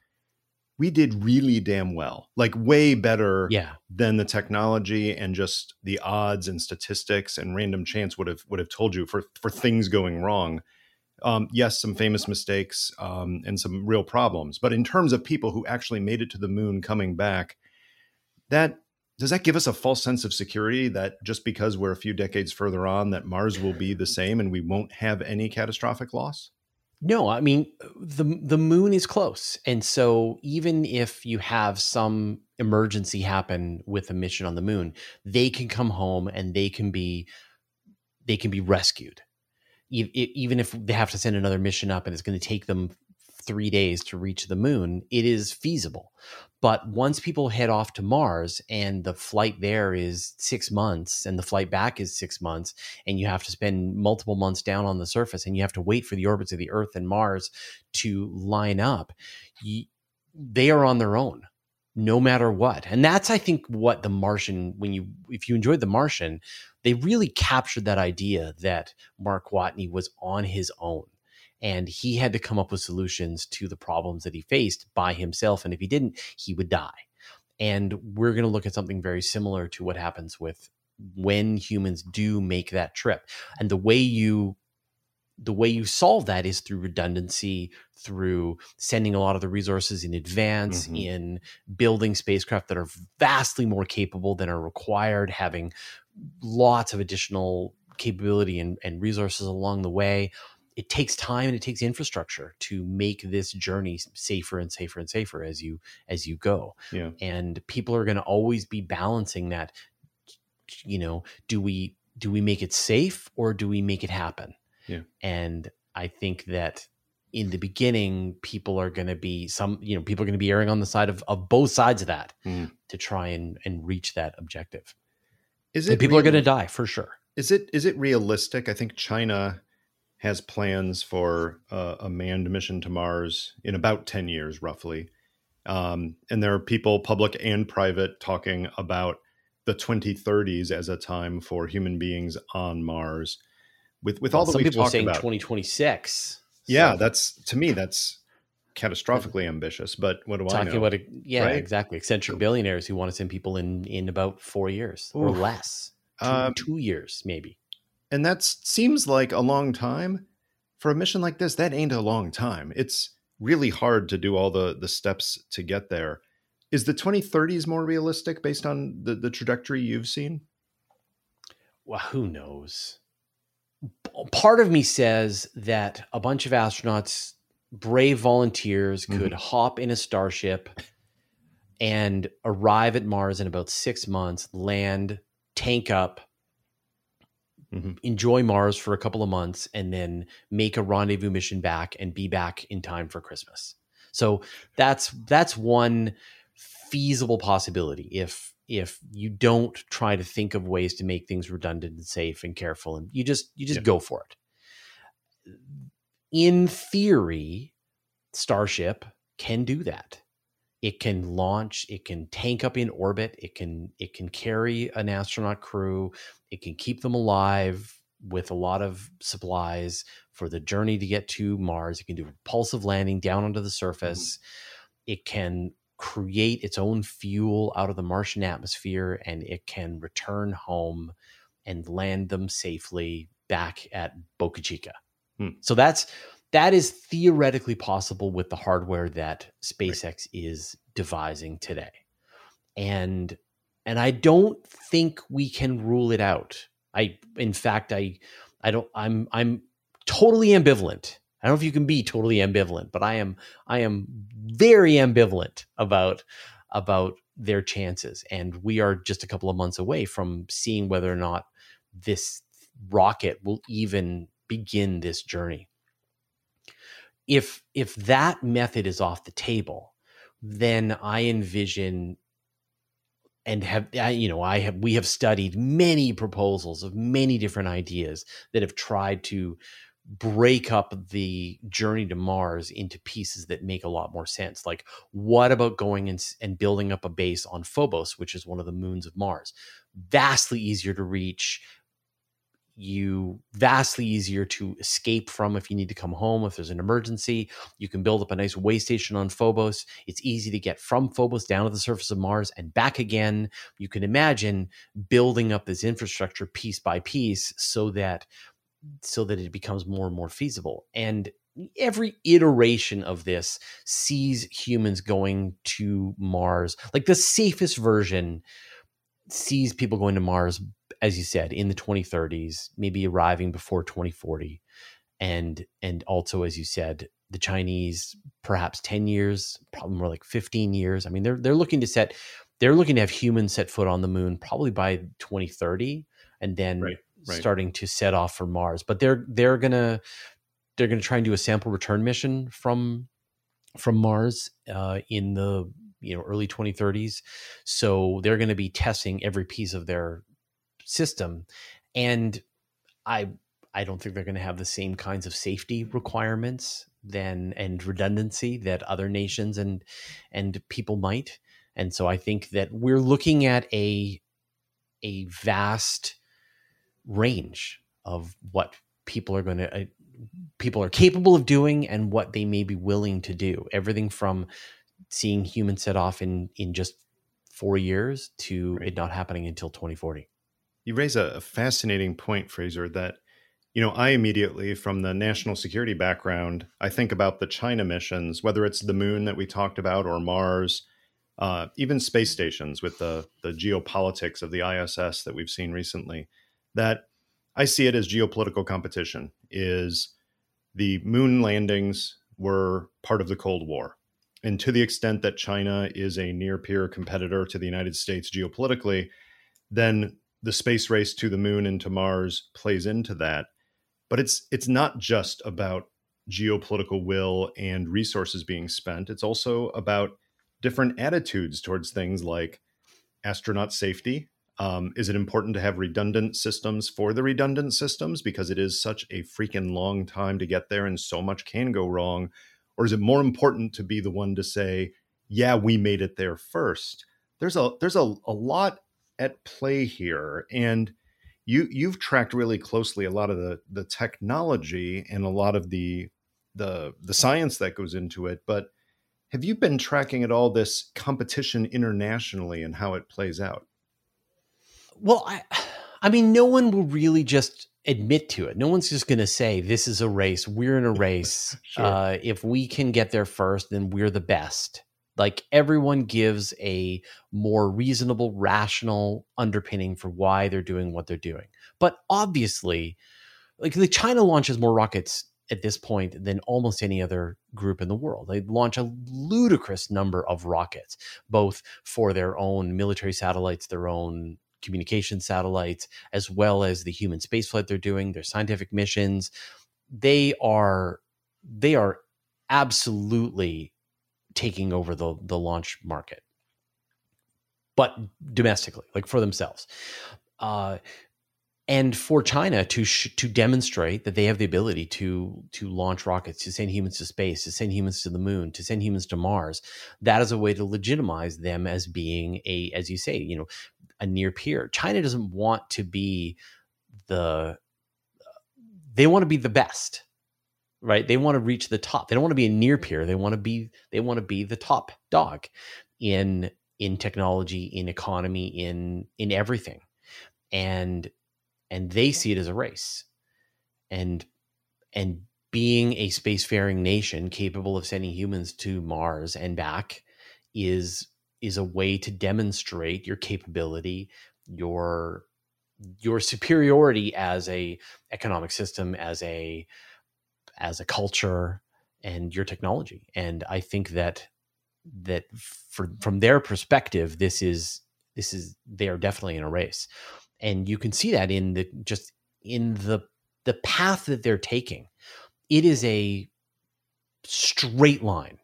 we did really damn well, like way better yeah. than the technology and just the odds and statistics and random chance would have would have told you for for things going wrong. Um, yes, some famous mistakes um, and some real problems, but in terms of people who actually made it to the moon coming back, that does that give us a false sense of security that just because we're a few decades further on, that Mars will be the same and we won't have any catastrophic loss? No, I mean the the moon is close, and so even if you have some emergency happen with a mission on the moon, they can come home and they can be they can be rescued. Even if they have to send another mission up and it's going to take them three days to reach the moon, it is feasible. But once people head off to Mars and the flight there is six months and the flight back is six months, and you have to spend multiple months down on the surface and you have to wait for the orbits of the Earth and Mars to line up, you, they are on their own no matter what. And that's, I think, what The Martian, when you, if you enjoyed The Martian, they really captured that idea that Mark Watney was on his own and he had to come up with solutions to the problems that he faced by himself and if he didn't he would die. And we're going to look at something very similar to what happens with when humans do make that trip. And the way you the way you solve that is through redundancy through sending a lot of the resources in advance mm-hmm. in building spacecraft that are vastly more capable than are required having lots of additional capability and, and resources along the way it takes time and it takes infrastructure to make this journey safer and safer and safer as you as you go. Yeah. and people are going to always be balancing that you know do we do we make it safe or do we make it happen? Yeah. And i think that in the beginning people are going to be some you know people are going to be erring on the side of, of both sides of that mm. to try and and reach that objective. Is it and people real- are going to die for sure. Is it is it realistic? I think china has plans for uh, a manned mission to Mars in about 10 years, roughly. Um, and there are people, public and private, talking about the 2030s as a time for human beings on Mars. With with well, all that some people talked saying about, 2026. Yeah, so. that's to me that's catastrophically ambitious. But what do Talking I know? about a, yeah, right? exactly. Eccentric billionaires who want to send people in in about four years Oof. or less. two, um, two years maybe. And that seems like a long time for a mission like this. That ain't a long time. It's really hard to do all the the steps to get there. Is the 2030s more realistic based on the, the trajectory you've seen? Well, who knows? Part of me says that a bunch of astronauts, brave volunteers, mm-hmm. could hop in a starship and arrive at Mars in about six months, land, tank up, mm-hmm. enjoy Mars for a couple of months, and then make a rendezvous mission back and be back in time for Christmas. So that's that's one feasible possibility if if you don't try to think of ways to make things redundant and safe and careful and you just you just yeah. go for it in theory starship can do that it can launch it can tank up in orbit it can it can carry an astronaut crew it can keep them alive with a lot of supplies for the journey to get to mars it can do propulsive landing down onto the surface mm-hmm. it can create its own fuel out of the martian atmosphere and it can return home and land them safely back at boca chica hmm. so that's that is theoretically possible with the hardware that SpaceX right. is devising today. And and I don't think we can rule it out. I in fact I I don't I'm I'm totally ambivalent. I don't know if you can be totally ambivalent, but I am I am very ambivalent about about their chances and we are just a couple of months away from seeing whether or not this rocket will even begin this journey if if that method is off the table, then I envision and have you know I have we have studied many proposals of many different ideas that have tried to break up the journey to Mars into pieces that make a lot more sense. Like, what about going and, and building up a base on Phobos, which is one of the moons of Mars? Vastly easier to reach, you vastly easier to escape from if you need to come home if there's an emergency. You can build up a nice way station on phobos. It's easy to get from phobos down to the surface of mars and back again. You can imagine building up this infrastructure piece by piece so that so that it becomes more and more feasible. And every iteration of this sees humans going to mars. Like the safest version sees people going to mars as you said, in the 2030s, maybe arriving before 2040. And and also, as you said, the Chinese perhaps 10 years, probably more like 15 years. I mean, they're they're looking to set they're looking to have humans set foot on the moon probably by 2030 and then right, right. starting to set off for Mars. But they're they're gonna they're gonna try and do a sample return mission from from Mars uh, in the you know early 2030s. So they're going to be testing every piece of their system and i i don't think they're going to have the same kinds of safety requirements than and redundancy that other nations and and people might. And so i think that we're looking at a a vast range of what people are going to uh, people are capable of doing and what they may be willing to do. Everything from seeing humans set off in in just 4 years to right. it not happening until 2040 you raise a, fascinating point, Fraser, that, you know, I immediately, from the national security background, I think about the China missions, whether it's the moon that we talked about or Mars, uh, even space stations with the, the geopolitics of the ISS that we've seen recently, that I see it as geopolitical competition is the moon landings were part of the Cold War. And to the extent that China is a near peer competitor to the United States geopolitically, then the space race to the moon and to Mars plays into that. But it's it's not just about geopolitical will and resources being spent. It's also about different attitudes towards things like astronaut safety. Um, is it important to have redundant systems for the redundant systems because it is such a freaking long time to get there and so much can go wrong? Or is it more important to be the one to say, yeah, we made it there first? There's a there's a, a lot at play here and you you've tracked really closely a lot of the the technology and a lot of the the the science that goes into it but have you been tracking at all this competition internationally and how it plays out well i I mean, no one will really just admit to it. No one's just going to say this is a race. We're in a race. sure. uh, if we can get there first, then we're the best. Like everyone gives a more reasonable, rational underpinning for why they're doing what they're doing. But obviously, like the China launches more rockets at this point than almost any other group in the world. They launch a ludicrous number of rockets, both for their own military satellites, their own communication satellites, as well as the human spaceflight they're doing, their scientific missions. They are they are absolutely taking over the the launch market, but domestically, like for themselves. Uh, and for China to sh- to demonstrate that they have the ability to to launch rockets, to send humans to space, to send humans to the moon, to send humans to Mars, that is a way to legitimize them as being a, as you say, you know, a near peer. China doesn't want to be the they want to be the best. Right? They want to reach the top. They don't want to be a near peer. They want to be they want to be the top dog in in technology, in economy, in in everything. And and they see it as a race. And and being a spacefaring nation capable of sending humans to Mars and back is is a way to demonstrate your capability, your your superiority as a economic system, as a as a culture, and your technology. And I think that that for from their perspective, this is this is they are definitely in a race, and you can see that in the just in the the path that they're taking. It is a straight line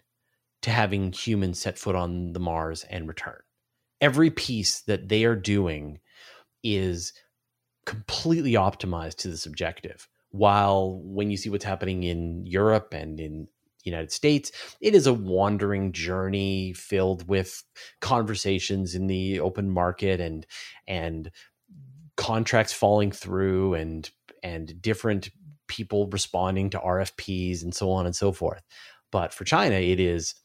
to having humans set foot on the Mars and return. Every piece that they are doing is completely optimized to this objective. While when you see what's happening in Europe and in United States, it is a wandering journey filled with conversations in the open market and and contracts falling through and and different people responding to RFPs and so on and so forth. But for China, it is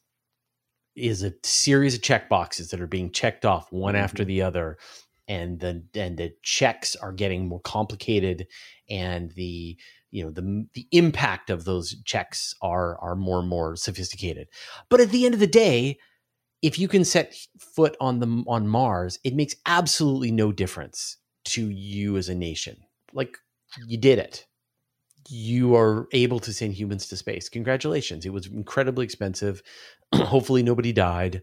is a series of check boxes that are being checked off one mm-hmm. after the other and the and the checks are getting more complicated and the you know the the impact of those checks are are more and more sophisticated but at the end of the day if you can set foot on the on Mars it makes absolutely no difference to you as a nation like you did it you are able to send humans to space. Congratulations. It was incredibly expensive. Hopefully, nobody died.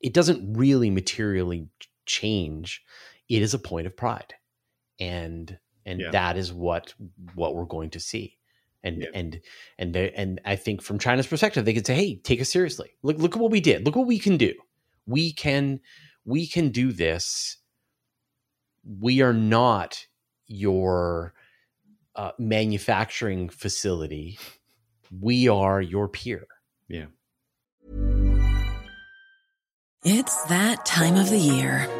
It doesn't really materially change. It is a point of pride. And and yeah. that is what what we're going to see. And yeah. and and they, and I think from China's perspective, they could say, "Hey, take us seriously. Look look at what we did. Look what we can do. We can we can do this. We are not your uh, manufacturing facility, we are your peer. Yeah. It's that time of the year.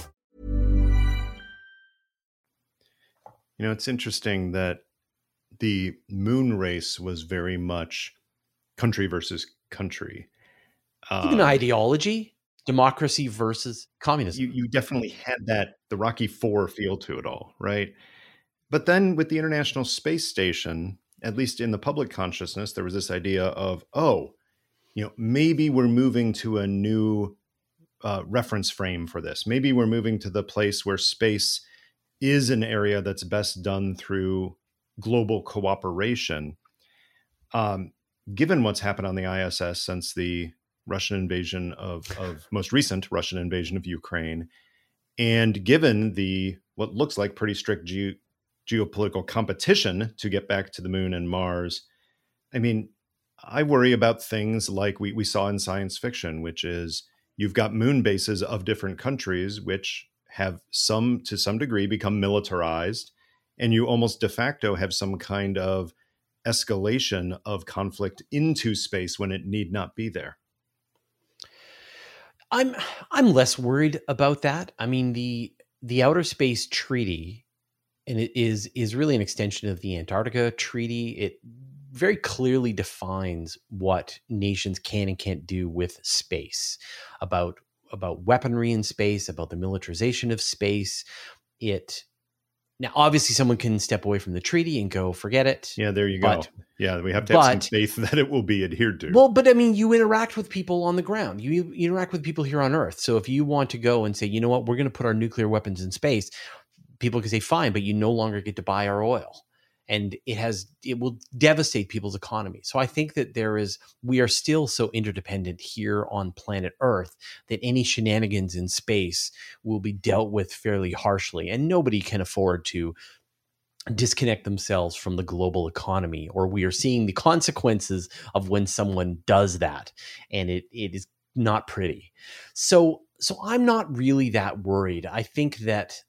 You know, it's interesting that the moon race was very much country versus country. Even um, ideology, democracy versus communism. You, you definitely had that, the Rocky Four feel to it all, right? But then with the International Space Station, at least in the public consciousness, there was this idea of, oh, you know, maybe we're moving to a new uh, reference frame for this. Maybe we're moving to the place where space is an area that's best done through global cooperation. Um, given what's happened on the ISS since the Russian invasion of, of most recent Russian invasion of Ukraine, and given the what looks like pretty strict ge- geopolitical competition to get back to the moon and Mars, I mean, I worry about things like we, we saw in science fiction, which is you've got moon bases of different countries, which have some to some degree become militarized, and you almost de facto have some kind of escalation of conflict into space when it need not be there. I'm I'm less worried about that. I mean the the outer space treaty and it is is really an extension of the Antarctica treaty. It very clearly defines what nations can and can't do with space about about weaponry in space, about the militarization of space. It now obviously someone can step away from the treaty and go forget it. Yeah, there you but, go. Yeah, we have to have but, some faith that it will be adhered to. Well, but I mean, you interact with people on the ground. You, you interact with people here on Earth. So if you want to go and say, you know what, we're going to put our nuclear weapons in space, people can say, fine, but you no longer get to buy our oil and it has it will devastate people's economy. So i think that there is we are still so interdependent here on planet earth that any shenanigans in space will be dealt with fairly harshly and nobody can afford to disconnect themselves from the global economy or we are seeing the consequences of when someone does that and it it is not pretty. So so i'm not really that worried. I think that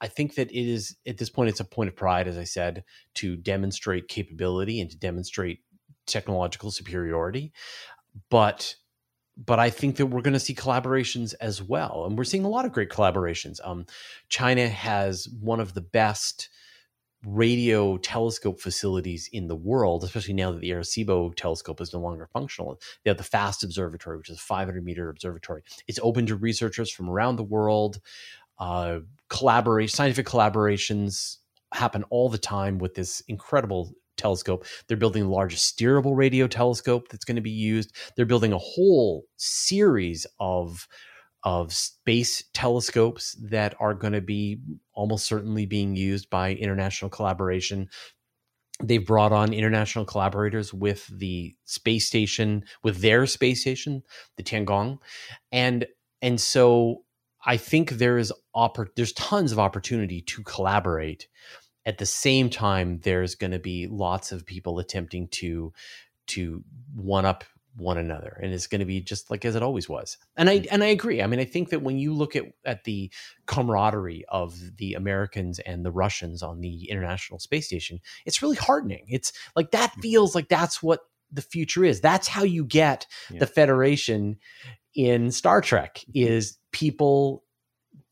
I think that it is at this point it's a point of pride, as I said, to demonstrate capability and to demonstrate technological superiority. But but I think that we're going to see collaborations as well, and we're seeing a lot of great collaborations. Um, China has one of the best radio telescope facilities in the world, especially now that the Arecibo telescope is no longer functional. They have the FAST Observatory, which is a 500 meter observatory. It's open to researchers from around the world. Uh, collaboration, scientific collaborations happen all the time with this incredible telescope. They're building the largest steerable radio telescope that's going to be used. They're building a whole series of of space telescopes that are going to be almost certainly being used by international collaboration. They've brought on international collaborators with the space station, with their space station, the Tiangong, and and so I think there is oppor- there's tons of opportunity to collaborate. At the same time, there's going to be lots of people attempting to to one up one another, and it's going to be just like as it always was. And I and I agree. I mean, I think that when you look at at the camaraderie of the Americans and the Russians on the International Space Station, it's really heartening. It's like that mm. feels like that's what the future is. That's how you get yeah. the Federation in Star Trek mm-hmm. is people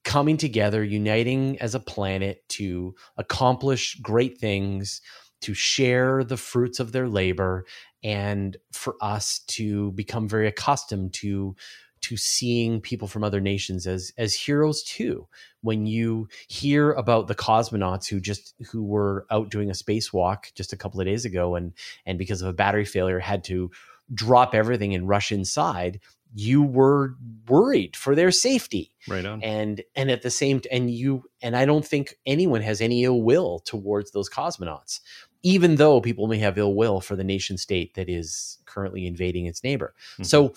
coming together, uniting as a planet to accomplish great things, to share the fruits of their labor, and for us to become very accustomed to to seeing people from other nations as as heroes too. When you hear about the cosmonauts who just who were out doing a spacewalk just a couple of days ago and and because of a battery failure had to drop everything and rush inside you were worried for their safety right on and and at the same and you and i don't think anyone has any ill will towards those cosmonauts even though people may have ill will for the nation state that is currently invading its neighbor mm-hmm. so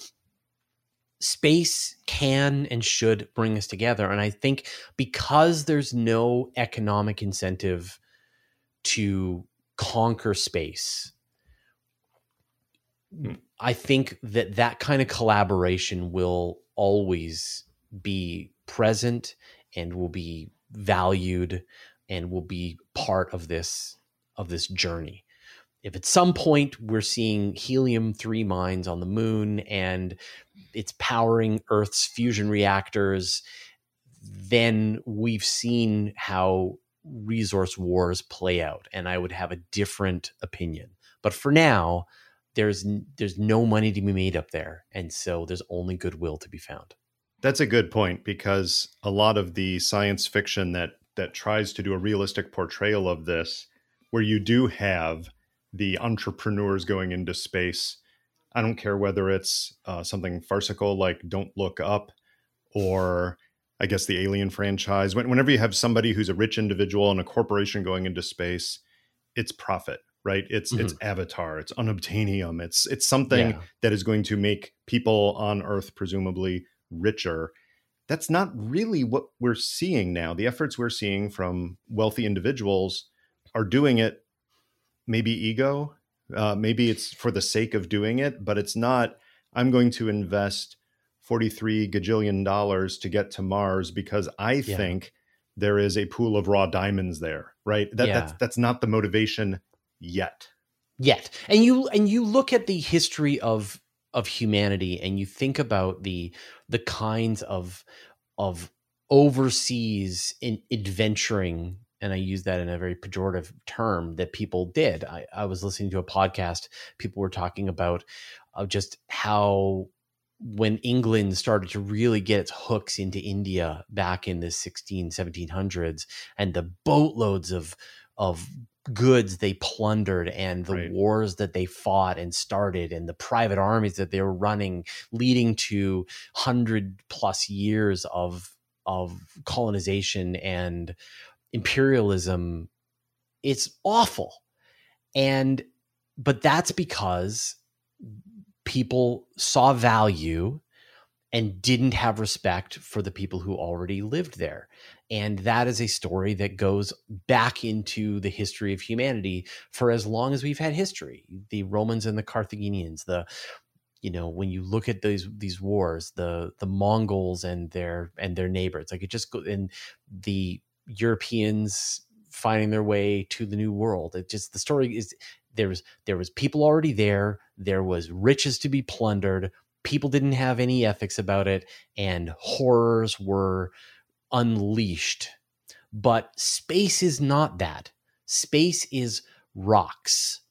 space can and should bring us together and i think because there's no economic incentive to conquer space. I think that that kind of collaboration will always be present and will be valued and will be part of this of this journey. If at some point we're seeing helium 3 mines on the moon and it's powering Earth's fusion reactors, then we've seen how resource wars play out and I would have a different opinion. But for now, there's there's no money to be made up there and so there's only goodwill to be found. That's a good point because a lot of the science fiction that that tries to do a realistic portrayal of this where you do have the entrepreneurs going into space i don't care whether it's uh, something farcical like don't look up or i guess the alien franchise whenever you have somebody who's a rich individual and a corporation going into space it's profit right it's mm-hmm. it's avatar it's unobtainium it's it's something yeah. that is going to make people on earth presumably richer that's not really what we're seeing now the efforts we're seeing from wealthy individuals are doing it maybe ego uh, maybe it's for the sake of doing it but it's not i'm going to invest 43 gajillion dollars to get to mars because i yeah. think there is a pool of raw diamonds there right that, yeah. that's that's not the motivation yet yet and you and you look at the history of of humanity and you think about the the kinds of of overseas in adventuring and I use that in a very pejorative term that people did. I, I was listening to a podcast. People were talking about uh, just how when England started to really get its hooks into India back in the 16, 1700s, and the boatloads of of goods they plundered and the right. wars that they fought and started and the private armies that they were running leading to 100 plus years of of colonization and imperialism it's awful and but that's because people saw value and didn't have respect for the people who already lived there. And that is a story that goes back into the history of humanity for as long as we've had history. The Romans and the Carthaginians, the you know, when you look at these these wars, the the Mongols and their and their neighbors, like it just go and the Europeans finding their way to the new world. It just the story is there was there was people already there there was riches to be plundered people didn't have any ethics about it and horrors were unleashed. But space is not that. Space is rocks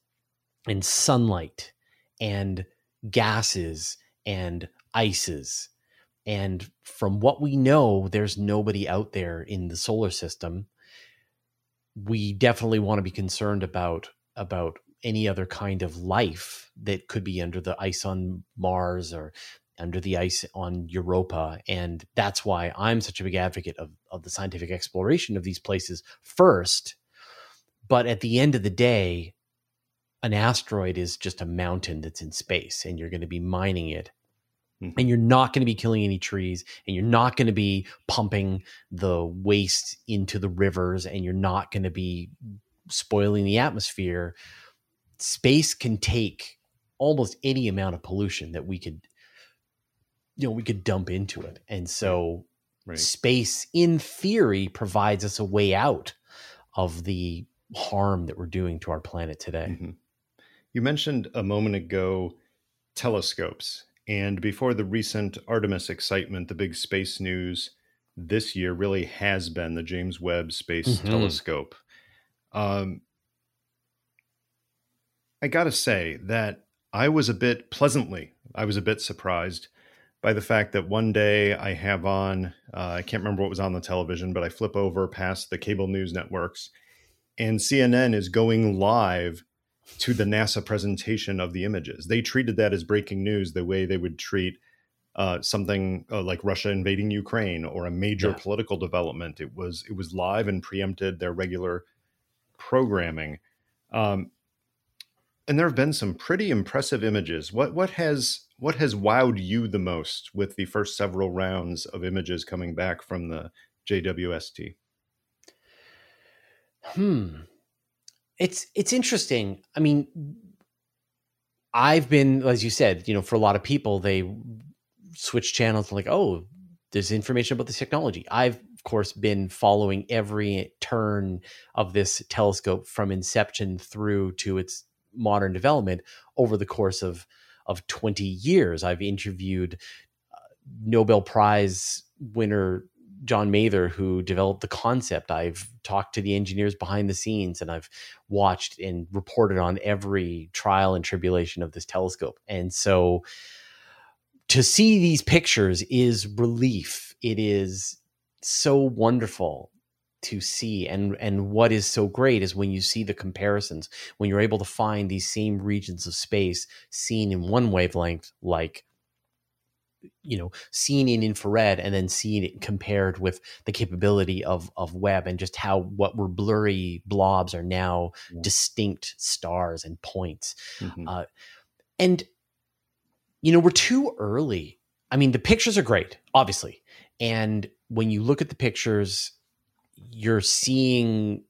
and sunlight and gases and ices. And from what we know there's nobody out there in the solar system. We definitely want to be concerned about about any other kind of life that could be under the ice on Mars or under the ice on Europa. And that's why I'm such a big advocate of, of the scientific exploration of these places first. But at the end of the day, an asteroid is just a mountain that's in space and you're going to be mining it. Mm-hmm. And you're not going to be killing any trees, and you're not going to be pumping the waste into the rivers, and you're not going to be spoiling the atmosphere space can take almost any amount of pollution that we could you know we could dump into it and so right. space in theory provides us a way out of the harm that we're doing to our planet today mm-hmm. you mentioned a moment ago telescopes and before the recent artemis excitement the big space news this year really has been the james webb space mm-hmm. telescope um, I got to say that I was a bit pleasantly, I was a bit surprised by the fact that one day I have on, uh, I can't remember what was on the television, but I flip over past the cable news networks and CNN is going live to the NASA presentation of the images. They treated that as breaking news the way they would treat uh, something uh, like Russia invading Ukraine or a major yeah. political development. It was it was live and preempted their regular programming. Um, and there have been some pretty impressive images. What what has what has wowed you the most with the first several rounds of images coming back from the JWST? Hmm. It's it's interesting. I mean, I've been, as you said, you know, for a lot of people, they switch channels like, oh, there's information about this technology. I've of course been following every turn of this telescope from inception through to its modern development over the course of of 20 years. I've interviewed uh, Nobel Prize winner John Mather, who developed the concept. I've talked to the engineers behind the scenes and I've watched and reported on every trial and tribulation of this telescope. And so to see these pictures is relief. It is so wonderful to see and and what is so great is when you see the comparisons when you're able to find these same regions of space seen in one wavelength like you know seen in infrared and then seen it compared with the capability of of Webb and just how what were blurry blobs are now yeah. distinct stars and points mm-hmm. uh, and you know we're too early i mean the pictures are great obviously and when you look at the pictures you're seeing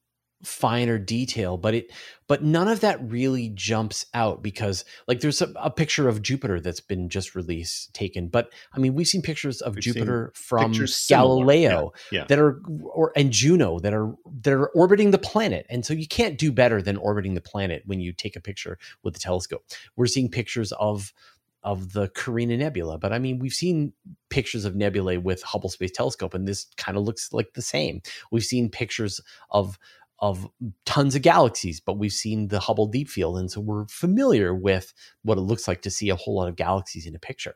finer detail but it but none of that really jumps out because like there's a, a, picture of jupiter that's been just released taken but i mean we've seen pictures of we've jupiter from galileo yeah, yeah. that are or and juno that are that are orbiting the planet and so you can't do better than orbiting the planet when you take a picture with the telescope we're seeing pictures of of the Carina Nebula. But I mean, we've seen pictures of nebulae with Hubble Space Telescope, and this kind of looks like the same. We've seen pictures of of tons of galaxies, but we've seen the Hubble Deep Field, and so we're familiar with what it looks like to see a whole lot of galaxies in a picture.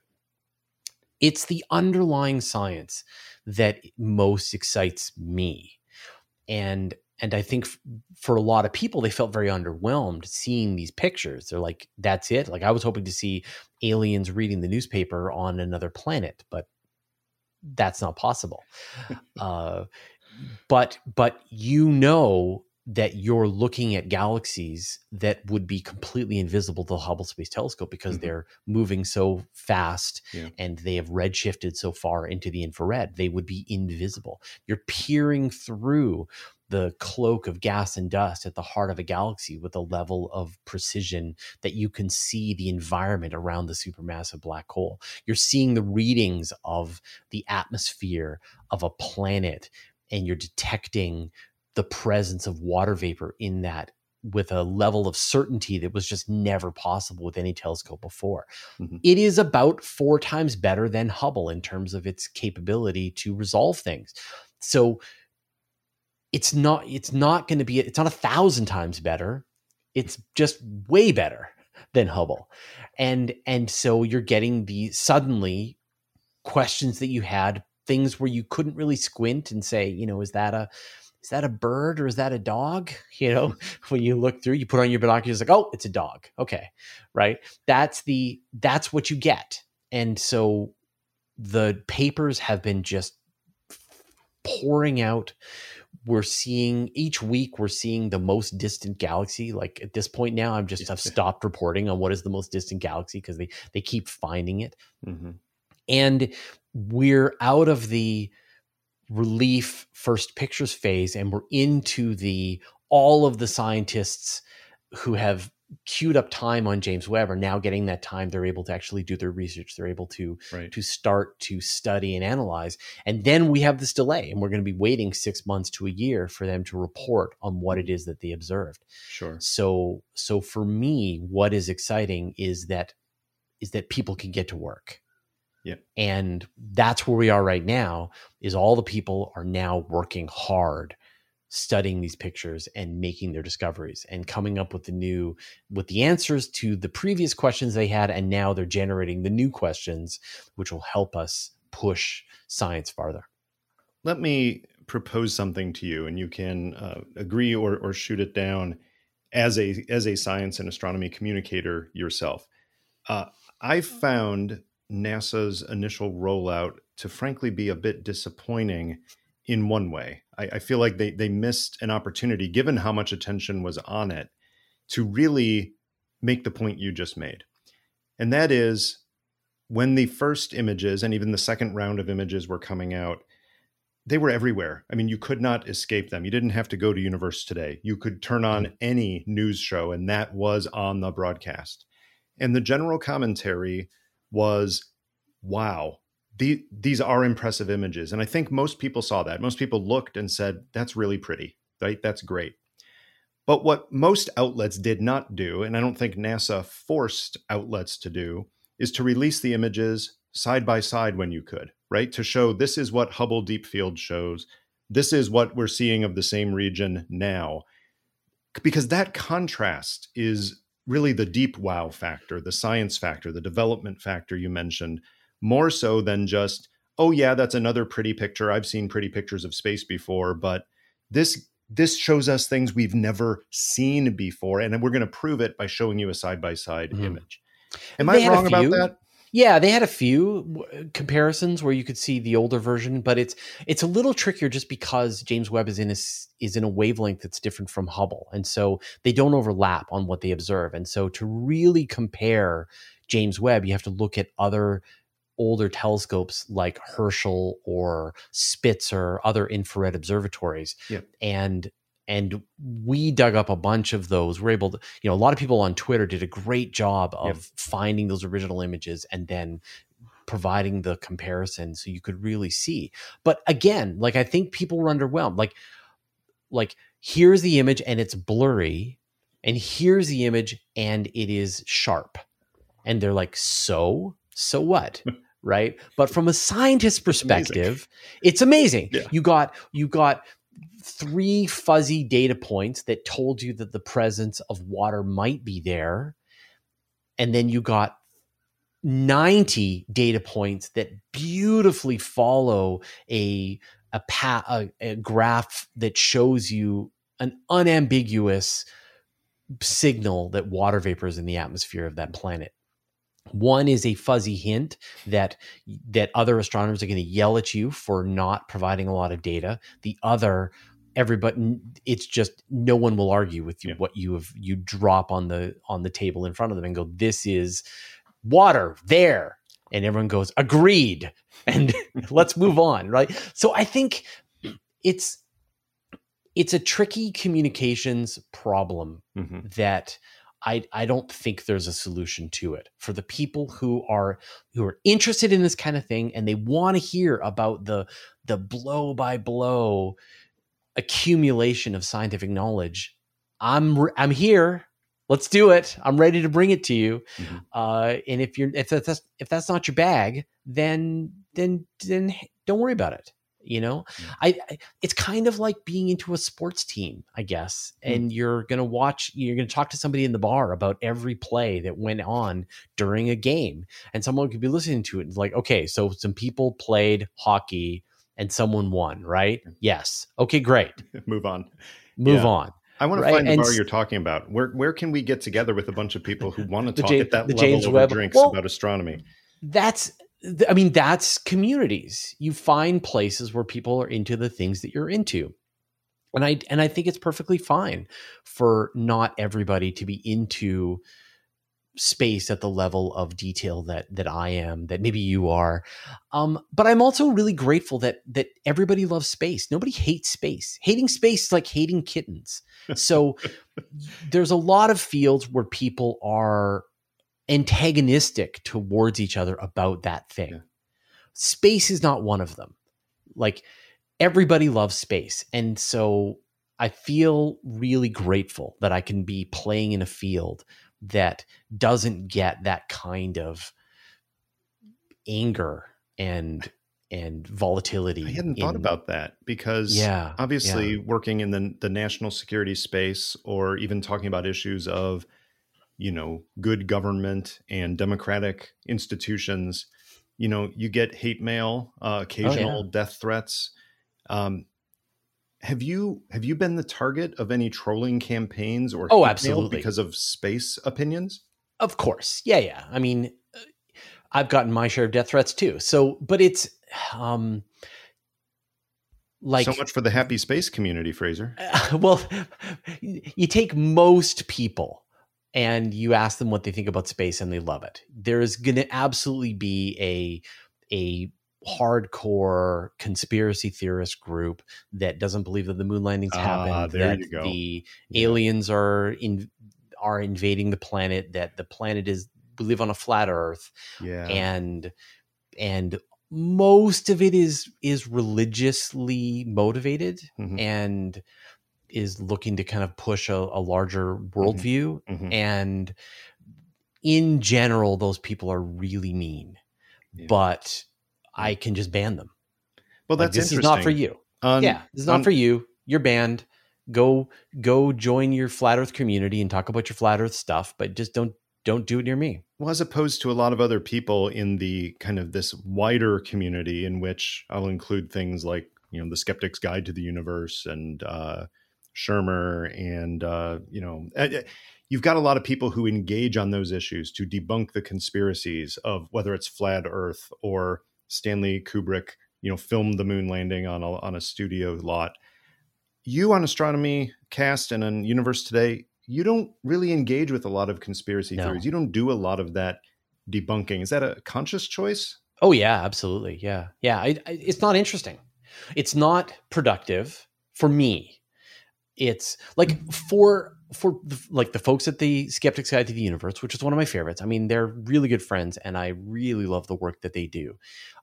It's the underlying science that most excites me. And and I think f- for a lot of people, they felt very underwhelmed seeing these pictures. They're like, "That's it." Like I was hoping to see aliens reading the newspaper on another planet, but that's not possible. uh, but but you know that you're looking at galaxies that would be completely invisible to the Hubble Space Telescope because mm-hmm. they're moving so fast yeah. and they have redshifted so far into the infrared. They would be invisible. You're peering through the cloak of gas and dust at the heart of a galaxy with a level of precision that you can see the environment around the supermassive black hole. You're seeing the readings of the atmosphere of a planet and you're detecting the presence of water vapor in that with a level of certainty that was just never possible with any telescope before. Mm-hmm. It is about four times better than Hubble in terms of its capability to resolve things. So it's not it's not going to be it's not a thousand times better it's just way better than hubble and and so you're getting the suddenly questions that you had things where you couldn't really squint and say you know is that a is that a bird or is that a dog? You know when you look through you put on your binoculars like oh it's a dog. Okay right? That's the that's what you get. And so the papers have been just pouring out. We're seeing each week we're seeing the most distant galaxy. Like at this point now i'm just i've stopped reporting on what is the most distant galaxy because they they keep finding it. Mm-hmm. and we're out of the relief first pictures phase and we're into the all of the scientists who have queued up time on James Webb are now getting that time. They're able to actually do their research. They're able to right. to start to study and analyze. And then we have this delay, and we're going to be waiting six months to a year for them to report on what it is that they observed. Sure. So so for me, what is exciting is that is that people can get to work. Yeah. And that's where we are right now is all the people are now working hard studying these pictures and making their discoveries and coming up with the new with the answers to the previous questions they had and now they're generating the new questions which will help us push science farther. Let me propose something to you and you can uh, agree or, or shoot it down as a as a science and astronomy communicator yourself. Uh, i found nasa's initial rollout to frankly be a bit disappointing in one way. I, I, feel like they they missed an opportunity, given how much attention was on it, to really make the point you just made, and that is when the first images and even the second round of images were coming out. They were everywhere. I mean, you could not escape them. You didn't have to go to Universe Today. You could turn on mm-hmm. any news show, and that was on the broadcast. And the general commentary was, wow, the, these are impressive images. And I think most people saw that. Most people looked and said, that's really pretty, right? That's great. But what most outlets did not do, and I don't think NASA forced outlets to do, is to release the images side by side when you could, right? To show this is what Hubble Deep Field shows. This is what we're seeing of the same region now. Because that contrast is really the deep wow factor, the science factor, the development factor you mentioned more so than just, oh yeah, that's another pretty picture. I've seen pretty pictures of space before, but this this shows us things we've never seen before, and we're going to prove it by showing you a side by side image. Am they I wrong about that? Yeah, they had a few comparisons where you could see the older version, but it's it's a little trickier just because James Webb is in a is in a wavelength that's different from Hubble, and so they don't overlap on what they observe. And so to really compare James Webb, you have to look at other older telescopes like Herschel or Spitzer, other infrared observatories, yep. and and we dug up a bunch of those. We're able to you know a lot of people on twitter did a great job of yep. finding those original images and then providing the comparison so you could really see. But again like i think people were underwhelmed. Like like here's the image and it's blurry and here's the image and it is sharp. And they're like so? So what? Right? But from a scientist perspective it's amazing, it's amazing. Yeah. you got you got three fuzzy data points that told you that the presence of water might be there. And then you got 90 data points that beautifully follow a a, pa- a, a graph that shows you an unambiguous signal that water vapor is in the atmosphere of that planet. One is a fuzzy hint that that other astronomers are going to yell at you for not providing a lot of data. The other everybody it's just no one will argue with you yeah. what you have you drop on the on the table in front of them and go this is water there and everyone goes agreed and let's move on right so i think it's it's a tricky communications problem mm-hmm. that I, I don't think there's a solution to it for the people who are who are interested in this kind of thing and they want to hear about the the blow by blow accumulation of scientific knowledge. I'm I'm here. Let's do it. I'm ready to bring it to you. Mm-hmm. Uh, and if you're if that's if that's not your bag, then then then don't worry about it. You know. I, I, it's kind of like being into a sports team, I guess. Mm-hmm. And you're gonna watch. You're gonna talk to somebody in the bar about every play that went on during a game, and someone could be listening to it. And like, okay, so some people played hockey and someone won, right? Yes. Okay, great. Move on. Move yeah. on. I want to right? find the and bar you're talking about. Where where can we get together with a bunch of people who want to talk at that level James over Webb. drinks well, about astronomy? That's I mean that's communities. You find places where people are into the things that you're into. And I and I think it's perfectly fine for not everybody to be into space at the level of detail that that I am, that maybe you are. Um, but I'm also really grateful that that everybody loves space. Nobody hates space. Hating space is like hating kittens. So there's a lot of fields where people are antagonistic towards each other about that thing. Yeah. Space is not one of them. Like everybody loves space. And so I feel really grateful that I can be playing in a field that doesn't get that kind of anger and and volatility. I hadn't in, thought about that because yeah, obviously yeah. working in the the national security space or even talking about issues of you know good government and democratic institutions, you know, you get hate mail, uh, occasional oh, yeah. death threats. Um, have you have you been the target of any trolling campaigns or oh absolutely. because of space opinions? Of course. Yeah yeah. I mean i've gotten my share of death threats too. So but it's um like so much for the happy space community fraser. Uh, well you take most people and you ask them what they think about space and they love it there is going to absolutely be a a hardcore conspiracy theorist group that doesn't believe that the moon landings happened, uh, happened, that the yeah. aliens are in are invading the planet, that the planet is we live on a flat Earth, yeah, and and most of it is is religiously motivated mm-hmm. and is looking to kind of push a, a larger mm-hmm. worldview mm-hmm. and in general those people are really mean yeah. but I can just ban them. Well, that's like, this is not for you. yeah, this is not for you. You're banned. Go go join your flat Earth community and talk about your flat Earth stuff, but just don't don't do it near me. Well, as opposed to a lot of other people in the kind of this wider community, in which I'll include things like you know the Skeptic's Guide to the Universe and uh, Shermer and uh, you know uh, you've got a lot of people who engage on those issues to debunk the conspiracies of whether it's flat Earth or Stanley Kubrick, you know, filmed the moon landing on a, on a studio lot. You on Astronomy Cast and on Universe Today, you don't really engage with a lot of conspiracy No. theories. You don't do a lot of that debunking. Is that a conscious choice? Oh yeah, absolutely. Yeah, yeah. I, I, it's not interesting. It's not productive for me. It's like for for the, like the folks at the Skeptics Guide to the Universe, which is one of my favorites. I mean, they're really good friends, and I really love the work that they do.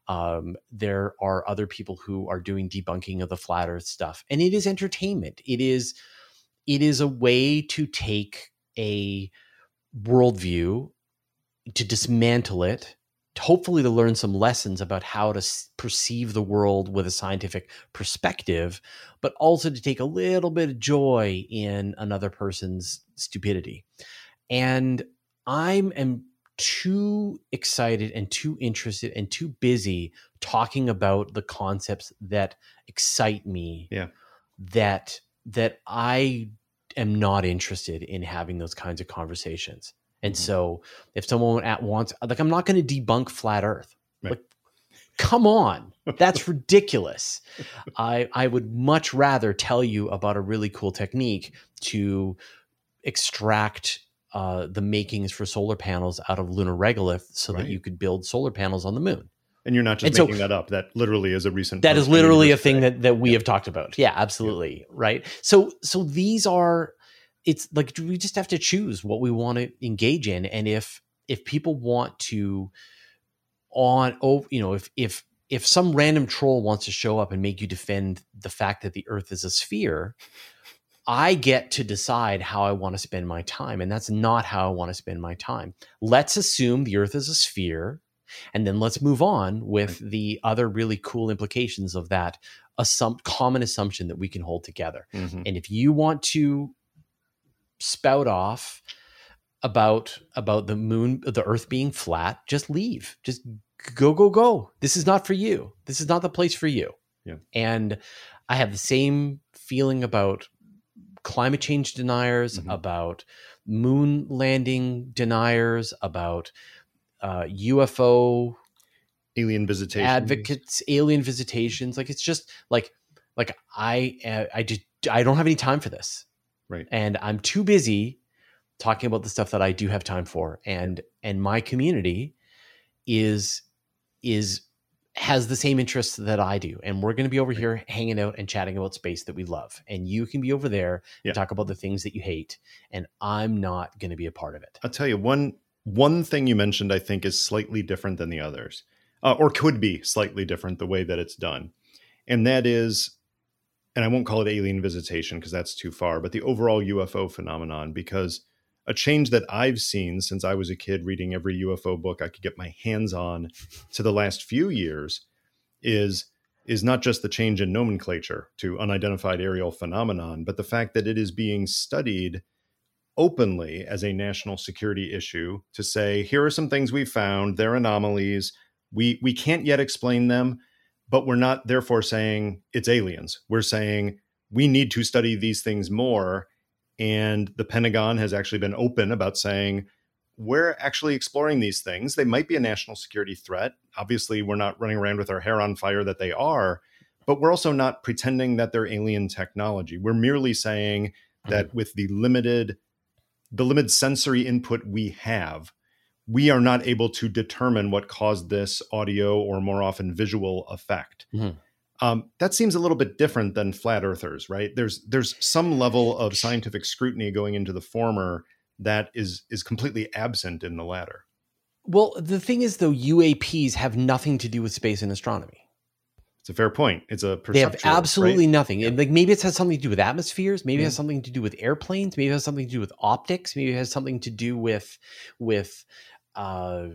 Um, there are other people who are doing debunking of the flat Earth stuff, and it is entertainment. It is it is a way to take a worldview to dismantle it hopefully to learn some lessons about how to s- perceive the world with a scientific perspective, but also to take a little bit of joy in another person's stupidity. And I'm am too excited and too interested and too busy talking about the concepts that excite me. Yeah. That that I am not interested in having those kinds of conversations. And Mhm. so if someone at wants like I'm not going to debunk flat earth. Right. Like come on. That's ridiculous. I I would much rather tell you about a really cool technique to extract uh, the makings for solar panels out of lunar regolith so Right. that you could build solar panels on the moon. And you're not just And so- making that up. That literally is a recent. That is literally a thing Today. that, that we have talked about. Yeah, absolutely. Right. So so these are it's like we just have to choose what we want to engage in. And if if people want to on oh you know, if if if some random troll wants to show up and make you defend the fact that the earth is a sphere, I get to decide how I want to spend my time. And that's not how I want to spend my time. Let's assume the earth is a sphere. And then let's move on with the other really cool implications of that assump- common assumption that we can hold together. Mhm. And if you want to spout off about about the moon, the earth being flat, just leave. Just go, go, go. This is not for you. This is not the place for you. Yeah. And I have the same feeling about climate change deniers, Mhm. about moon landing deniers, about uh, UFO alien visitation advocates, alien visitations. Like it's just like like I I just I don't have any time for this, Right. and I'm too busy talking about the stuff that I do have time for, and and my community is is has the same interests that I do, and we're going to be over here hanging out and chatting about space that we love, and you can be over there Yeah. and talk about the things that you hate, and I'm not going to be a part of it. I'll tell you one one thing you mentioned I think is slightly different than the others, uh, or could be slightly different the way that it's done, and that is, and I won't call it alien visitation because that's too far, but the overall UFO phenomenon because a change that I've seen since I was a kid reading every UFO book I could get my hands on to the last few years is is not just the change in nomenclature to unidentified aerial phenomenon, but the fact that it is being studied openly as a national security issue to say here are some things we've found. They're anomalies. We we can't yet explain them but we're not therefore saying it's aliens. We're saying we need to study these things more. And the pentagon has actually been open about saying we're actually exploring these things. They might be a national security threat. Obviously we're not running around with our hair on fire that they are but we're also not pretending that they're alien technology. We're merely saying that hmm. with the limited the limited sensory input we have, we are not able to determine what caused this audio or more often visual effect. Mhm. Um, that seems a little bit different than flat earthers, right? There's there's some level of scientific scrutiny going into the former that is is completely absent in the latter. Well, the thing is, though, UAPs have nothing to do with space and astronomy. It's a fair point. It's a They have absolutely right? nothing. And, Like maybe it has something to do with atmospheres. Maybe it has something to do with airplanes. Maybe it has something to do with optics. Maybe it has something to do with with. Uh,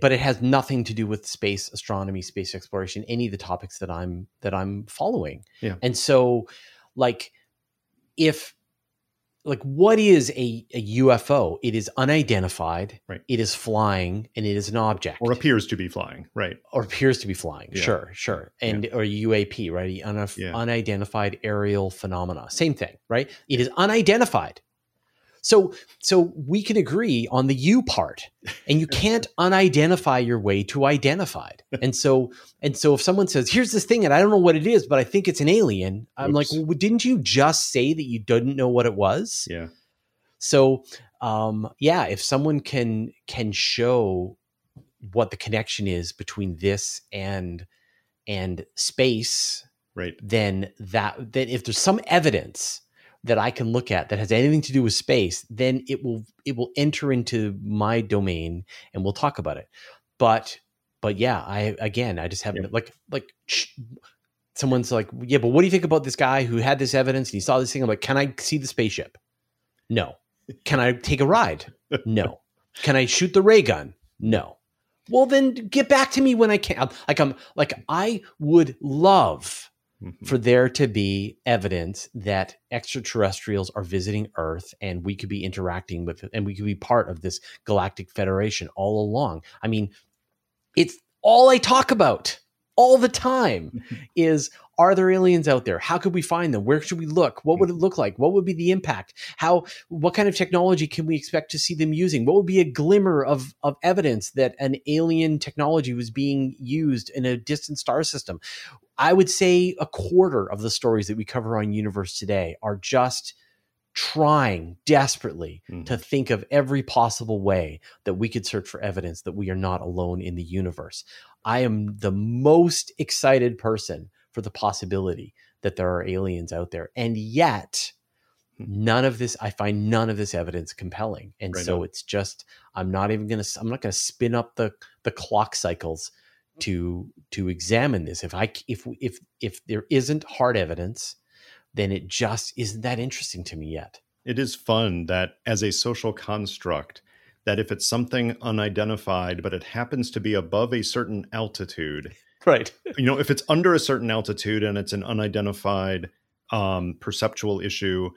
but it has nothing to do with space astronomy, space exploration, any of the topics that I'm that I'm following. Yeah. And so, like, if like what is a, a UFO? It is unidentified. Right. It is flying and it is an object. Or appears to be flying. Right. or appears to be flying. Yeah. Sure, sure. And or UAP, right? Unif- Yeah. unidentified aerial phenomena. Same thing, right? It is unidentified. So so we can agree on the you part. And you can't unidentify your way to identified. And so and so if someone says, "Here's this thing and I don't know what it is, but I think it's an alien." I'm like, "Well, didn't you just say that you didn't know what it was?" Yeah. So um, yeah, if someone can can show what the connection is between this and and space, Right. then that then if there's some evidence that I can look at that has anything to do with space, then it will it will enter into my domain and we'll talk about it. But but yeah, I again I just haven't Yeah. like like sh- someone's like, yeah, but what do you think about this guy who had this evidence and he saw this thing? I'm like, can I see the spaceship? No. Can I take a ride? No. Can I shoot the ray gun? No. Well, then get back to me when I can. Like I'm like I would love Mhm. for there to be evidence that extraterrestrials are visiting Earth and we could be interacting with and we could be part of this galactic federation all along. I mean, it's all I talk about all the time is are there aliens out there? How could we find them? Where should we look? What would it look like? What would be the impact? How what kind of technology can we expect to see them using? What would be a glimmer of of evidence that an alien technology was being used in a distant star system? I would say a quarter of the stories that we cover on Universe today are just trying desperately Mhm. to think of every possible way that we could search for evidence that we are not alone in the universe. I am the most excited person for the possibility that there are aliens out there. And yet, Hmm. none of this, I find none of this evidence compelling. And Right so on. it's just, I'm not even going to, I'm not going to spin up the, the clock cycles to, to examine this. If I, if, if, if there isn't hard evidence, then it just isn't that interesting to me yet. It is fun that as a social construct, that if it's something unidentified, but it happens to be above a certain altitude, Right. you know, if it's under a certain altitude and it's an unidentified um, perceptual issue,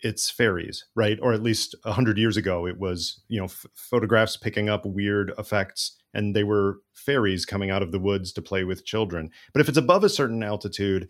it's fairies, right? Or at least a hundred years ago, it was you know f- photographs picking up weird effects, and they were fairies coming out of the woods to play with children. But if it's above a certain altitude,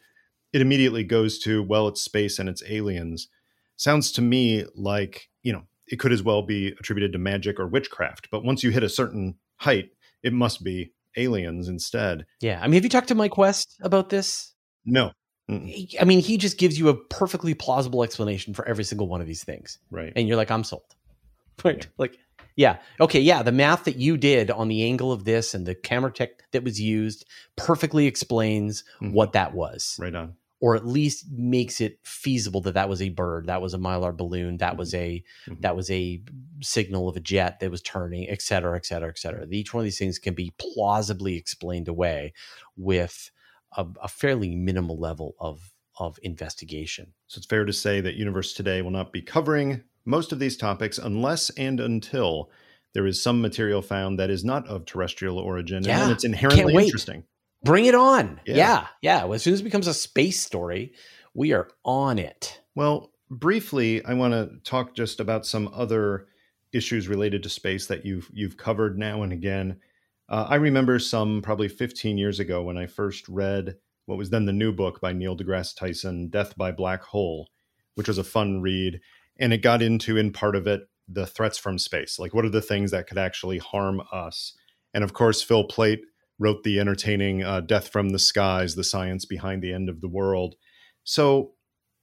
it immediately goes to well, it's space and it's aliens. Sounds to me like you know it could as well be attributed to magic or witchcraft. But once you hit a certain height, it must be aliens instead. Yeah. I mean, have you talked to Mick West about this? No. Mm-mm. I mean, he just gives you a perfectly plausible explanation for every single one of these things. Right. And you're like, I'm sold. Right. Like, yeah. Okay. Yeah. The math that you did on the angle of this and the camera tech that was used perfectly explains Mhm. what that was, Right on. or at least makes it feasible that that was a bird, that was a mylar balloon, that was a Mhm. that was a signal of a jet that was turning, et cetera, et cetera, et cetera. Each one of these things can be plausibly explained away with a, a fairly minimal level of of investigation. So it's fair to say that Universe Today will not be covering most of these topics unless and until there is some material found that is not of terrestrial origin and Yeah. then it's inherently interesting. Bring it on. Yeah. Yeah. yeah. As soon as it becomes a space story, we are on it. Well, briefly, I want to talk just about some other issues related to space that you've you've covered now and again. Uh, I remember some probably 15 years ago when I first read what was then the new book by Neil deGrasse Tyson, Death by Black Hole, which was a fun read, and it got into in part of it the threats from space, like what are the things that could actually harm us. And of course, Phil Plait wrote the entertaining uh, Death from the Skies, the science behind the end of the world. So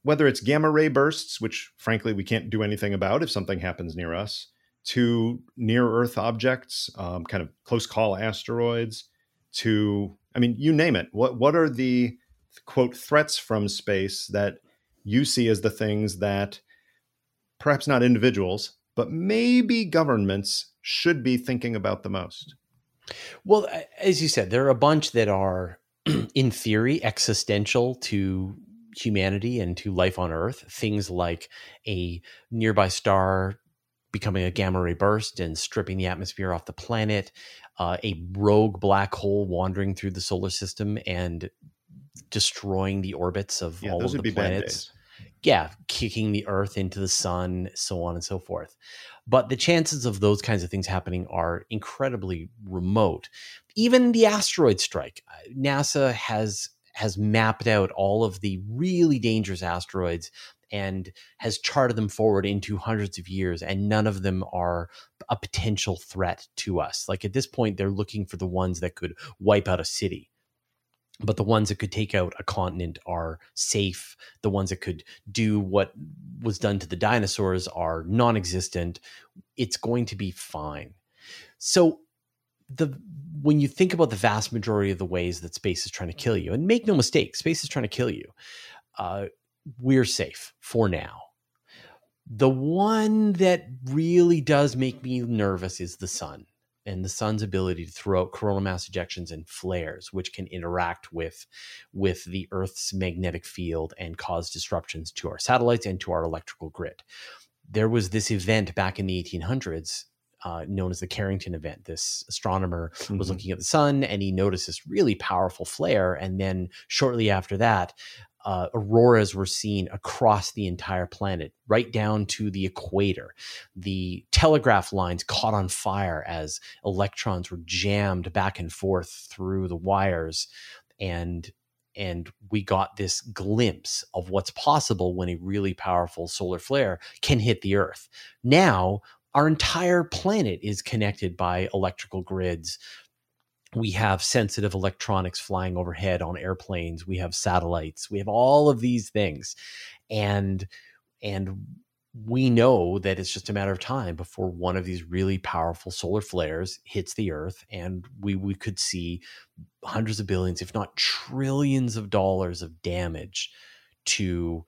whether it's gamma ray bursts, which frankly we can't do anything about if something happens near us, to near Earth objects, um, kind of close call asteroids, to I mean, you name it. What what are the quote threats from space that you see as the things that perhaps not individuals, but maybe governments should be thinking about the most? Well, as you said, there are a bunch that are, in theory, existential to humanity and to life on Earth. Things like a nearby star becoming a gamma ray burst and stripping the atmosphere off the planet, uh, a rogue black hole wandering through the solar system and destroying the orbits of Yeah, all of the planets. Yeah, kicking the Earth into the sun, so on and so forth. But the chances of those kinds of things happening are incredibly remote. Even the asteroid strike, uh, NASA has has mapped out all of the really dangerous asteroids and has charted them forward into hundreds of years, and none of them are a potential threat to us. Like at this point, they're looking for the ones that could wipe out a city but the ones that could take out a continent are safe. The ones that could do what was done to the dinosaurs are non existent. It's going to be fine. So, the when you think about the vast majority of the ways that space is trying to kill you, and make no mistake, space is trying to kill you, uh, we're safe for now. The one that really does make me nervous is the sun and the sun's ability to throw out coronal mass ejections and flares which can interact with with the earth's magnetic field and cause disruptions to our satellites and to our electrical grid there was this event back in the 1800s uh, known as the Carrington event. This astronomer mm-hmm. was looking at the sun and he noticed this really powerful flare. And then shortly after that, uh, auroras were seen across the entire planet, right down to the equator. The telegraph lines caught on fire as electrons were jammed back and forth through the wires, and and we got this glimpse of what's possible when a really powerful solar flare can hit the Earth. Now, our entire planet is connected by electrical grids we have sensitive electronics flying overhead on airplanes we have satellites we have all of these things. And and we know that it's just a matter of time before one of these really powerful solar flares hits the earth and we we could see hundreds of billions if not trillions of dollars of damage to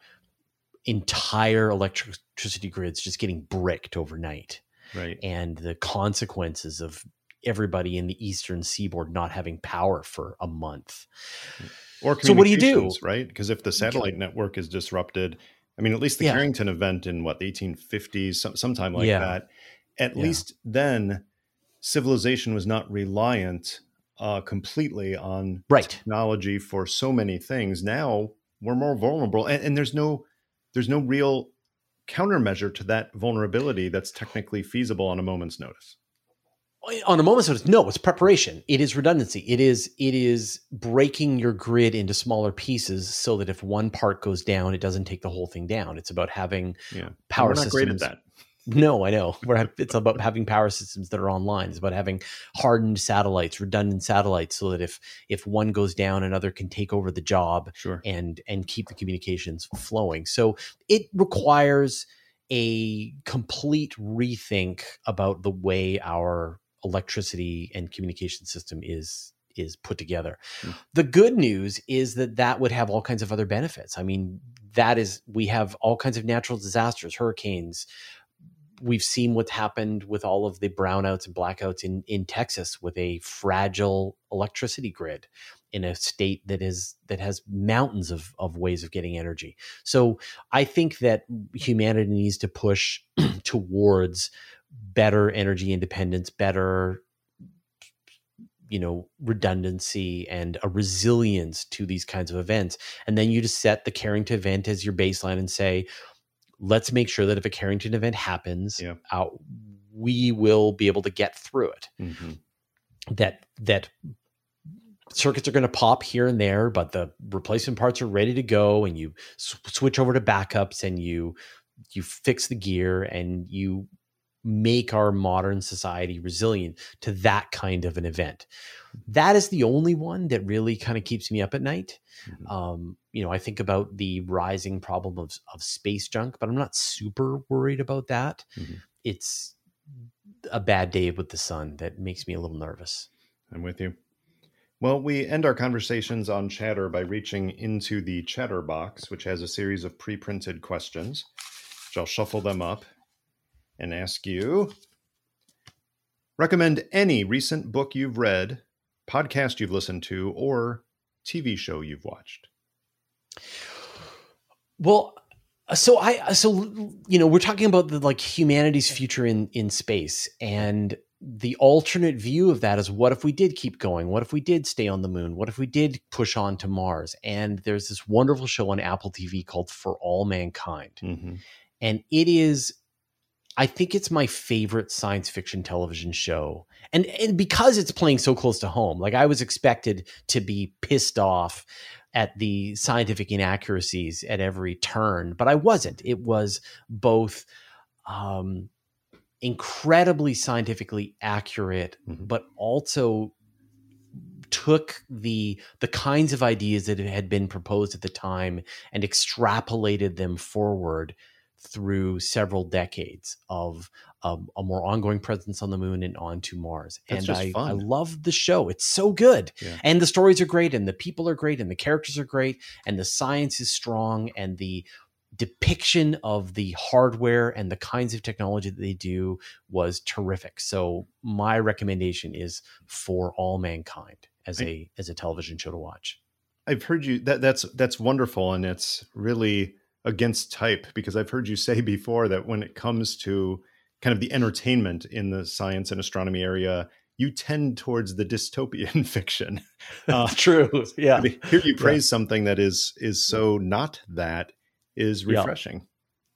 entire electricity grids just getting bricked overnight. Right. And the consequences of everybody in the eastern seaboard not having power for a month. Or so what do you do? Right? Because if the satellite network is disrupted, I mean, at least the yeah. Carrington event in what the 1850s, some, sometime like yeah. that. At least then, civilization was not reliant uh, completely on right. technology for so many things. Now we're more vulnerable, and, and there's no there's no real countermeasure to that vulnerability that's technically feasible on a moment's notice on a moment's notice no it's preparation. It is redundancy. It is it is breaking your grid into smaller pieces so that if one part goes down it doesn't take the whole thing down. It's about having yeah. power We're not systems great at that. No i know. We're, it's about having power systems that are online. It's about having hardened satellites redundant satellites so that if if one goes down another can take over the job sure. and and keep the communications flowing. So it requires a complete rethink about the way our electricity and communication system is is put together. Mm. The good news is that that would have all kinds of other benefits. I mean, that is we have all kinds of natural disasters, hurricanes. We've seen what's happened with all of the brownouts and blackouts in in Texas with a fragile electricity grid in a state that is that has mountains of of ways of getting energy. So I think that humanity needs to push towards better energy independence, better you know redundancy and a resilience to these kinds of events and then you just set the carrington event as your baseline and say let's make sure that if a carrington event happens yeah. uh, we will be able to get through it mm-hmm. that that circuits are going to pop here and there but the replacement parts are ready to go and you sw- switch over to backups and you you fix the gear and you make our modern society resilient to that kind of an event. That is the only one that really kind of keeps me up at night. Mm-hmm. Um, you know, I think about the rising problem of, of space junk, but I'm not super worried about that. Mm-hmm. It's a bad day with the sun that makes me a little nervous. I'm with you. Well, we end our conversations on chatter by reaching into the chatter box, which has a series of pre printed questions, which I'll shuffle them up and ask you recommend any recent book you've read, podcast you've listened to, or TV show you've watched. Well, so I so you know we're talking about the like humanity's future in in space and the alternate view of that is what if we did keep going? What if we did stay on the moon? What if we did push on to Mars? And there's this wonderful show on Apple TV called For All Mankind. Mhm. And it is, I think it's my favorite science fiction television show. And, and because it's playing so close to home, like I was expected to be pissed off at the scientific inaccuracies at every turn, but I wasn't. It was both um, incredibly scientifically accurate, Mhm. but also took the the kinds of ideas that had been proposed at the time and extrapolated them forward through several decades of um, a more ongoing presence on the moon and onto Mars. That's and I, fun. I love the show. It's so good. Yeah. And the stories are great, and the people are great, and the characters are great, and the science is strong, and the depiction of the hardware and the kinds of technology that they do was terrific. So my recommendation is for all mankind as a as a television show to watch. I've heard you that that's that's wonderful and it's really against type because I've heard you say before that when it comes to kind of the entertainment in the science and astronomy area, you tend towards the dystopian fiction. Uh, True. Yeah. to hear you praise something that is is so not that is Yeah. refreshing.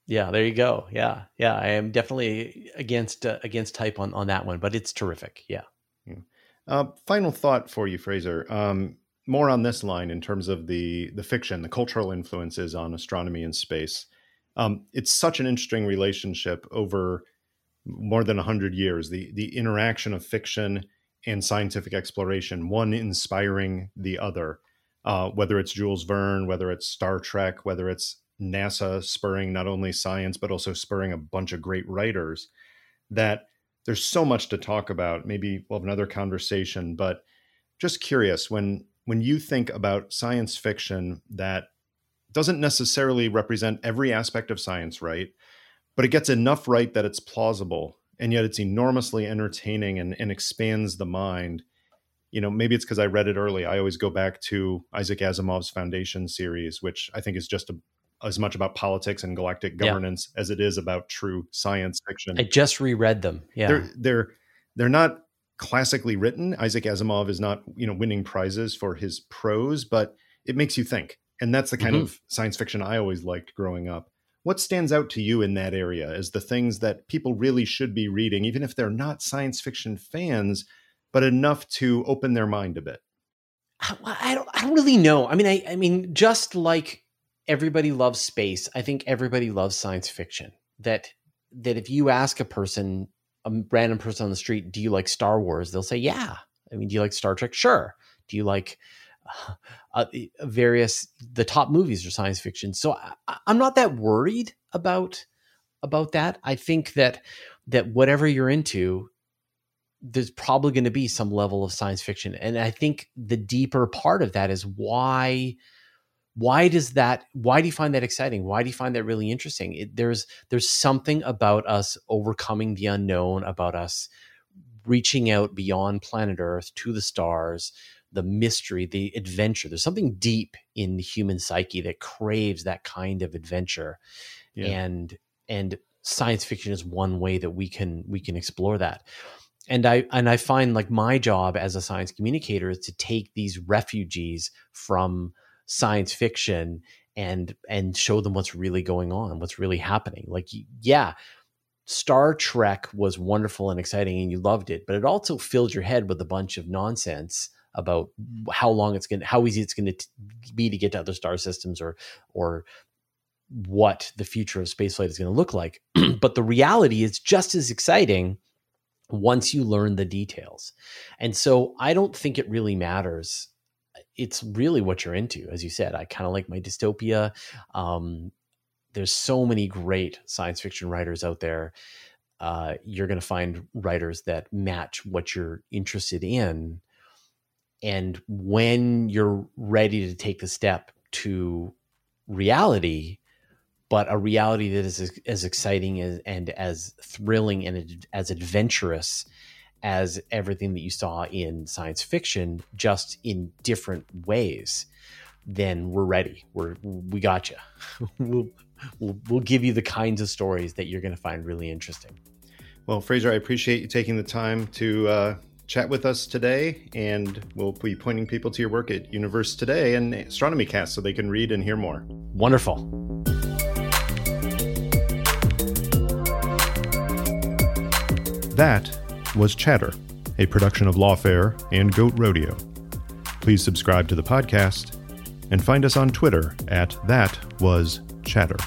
Yeah, there you go. Yeah. Yeah, I am definitely against uh, against type on on that one, but it's terrific. Yeah. Uh, final thought for you, Fraser. Um, more on this line in terms of the the fiction, the cultural influences on astronomy and space. Um, it's such an interesting relationship over more than hundred years. The the interaction of fiction and scientific exploration, one inspiring the other. Uh, whether it's Jules Verne, whether it's Star Trek, whether it's NASA spurring not only science but also spurring a bunch of great writers. That there's so much to talk about. Maybe we'll have another conversation, but just curious when when you think about science fiction that doesn't necessarily represent every aspect of science right, but it gets enough right that it's plausible and yet it's enormously entertaining and, and expands the mind. You know, maybe it's because I read it early. I always go back to Isaac Asimov's Foundation series, which I think is just a, as much about politics and galactic Yeah. governance as it is about true science fiction I just reread them. Yeah. they're they're they're not classically written. Isaac Asimov is not you know winning prizes for his prose, but it makes you think, and that's the kind Mhm. of science fiction I always liked growing up. What stands out to you in that area as the things that people really should be reading, even if they're not science fiction fans, but enough to open their mind a bit? I, I don't I don't really know. I mean, I I mean, just like everybody loves space, I think everybody loves science fiction. That that if you ask a person, a random person on the street, do you like Star Wars? They'll say, yeah. I mean, do you like Star Trek? Sure. Do you like uh, various the top movies or science fiction? So I, I'm not that worried about about that. I think that that whatever you're into, there's probably going to be some level of science fiction and i think the deeper part of that is why why does that why do you find that exciting? Why do you find that really interesting? It, there's there's something about us overcoming the unknown about us reaching out beyond planet earth to the stars the mystery the adventure. There's something deep in the human psyche that craves that kind of adventure. Yeah. and and science fiction is one way that we can we can explore that. And i and i find like my job as a science communicator is to take these refugees from science fiction and and show them what's really going on what's really happening like yeah star trek was wonderful and exciting and you loved it but it also filled your head with a bunch of nonsense about mm. how long it's going to how easy it's going to be to get to other star systems or or what the future of spaceflight is going to look like but the reality is just as exciting once you learn the details. And so I don't think it really matters. It's really what you're into. As you said, I kind of like my dystopia. Um, there's so many great science fiction writers out there. Uh, you're going to find writers that match what you're interested in. And when you're ready to take the step to reality, but a reality that is as, exciting as, and as thrilling and as adventurous as everything that you saw in science fiction, just in different ways, then we're ready. We're we got you. we'll, we'll we'll give you the kinds of stories that you're going to find really interesting. Well, Fraser, I appreciate you taking the time to uh, chat with us today, and we'll be pointing people to your work at Universe Today and Astronomy Cast so they can read and hear more. Wonderful. That was Chatter, a production of Lawfare and Goat Rodeo. Please subscribe to the podcast and find us on Twitter at That Was Chatter.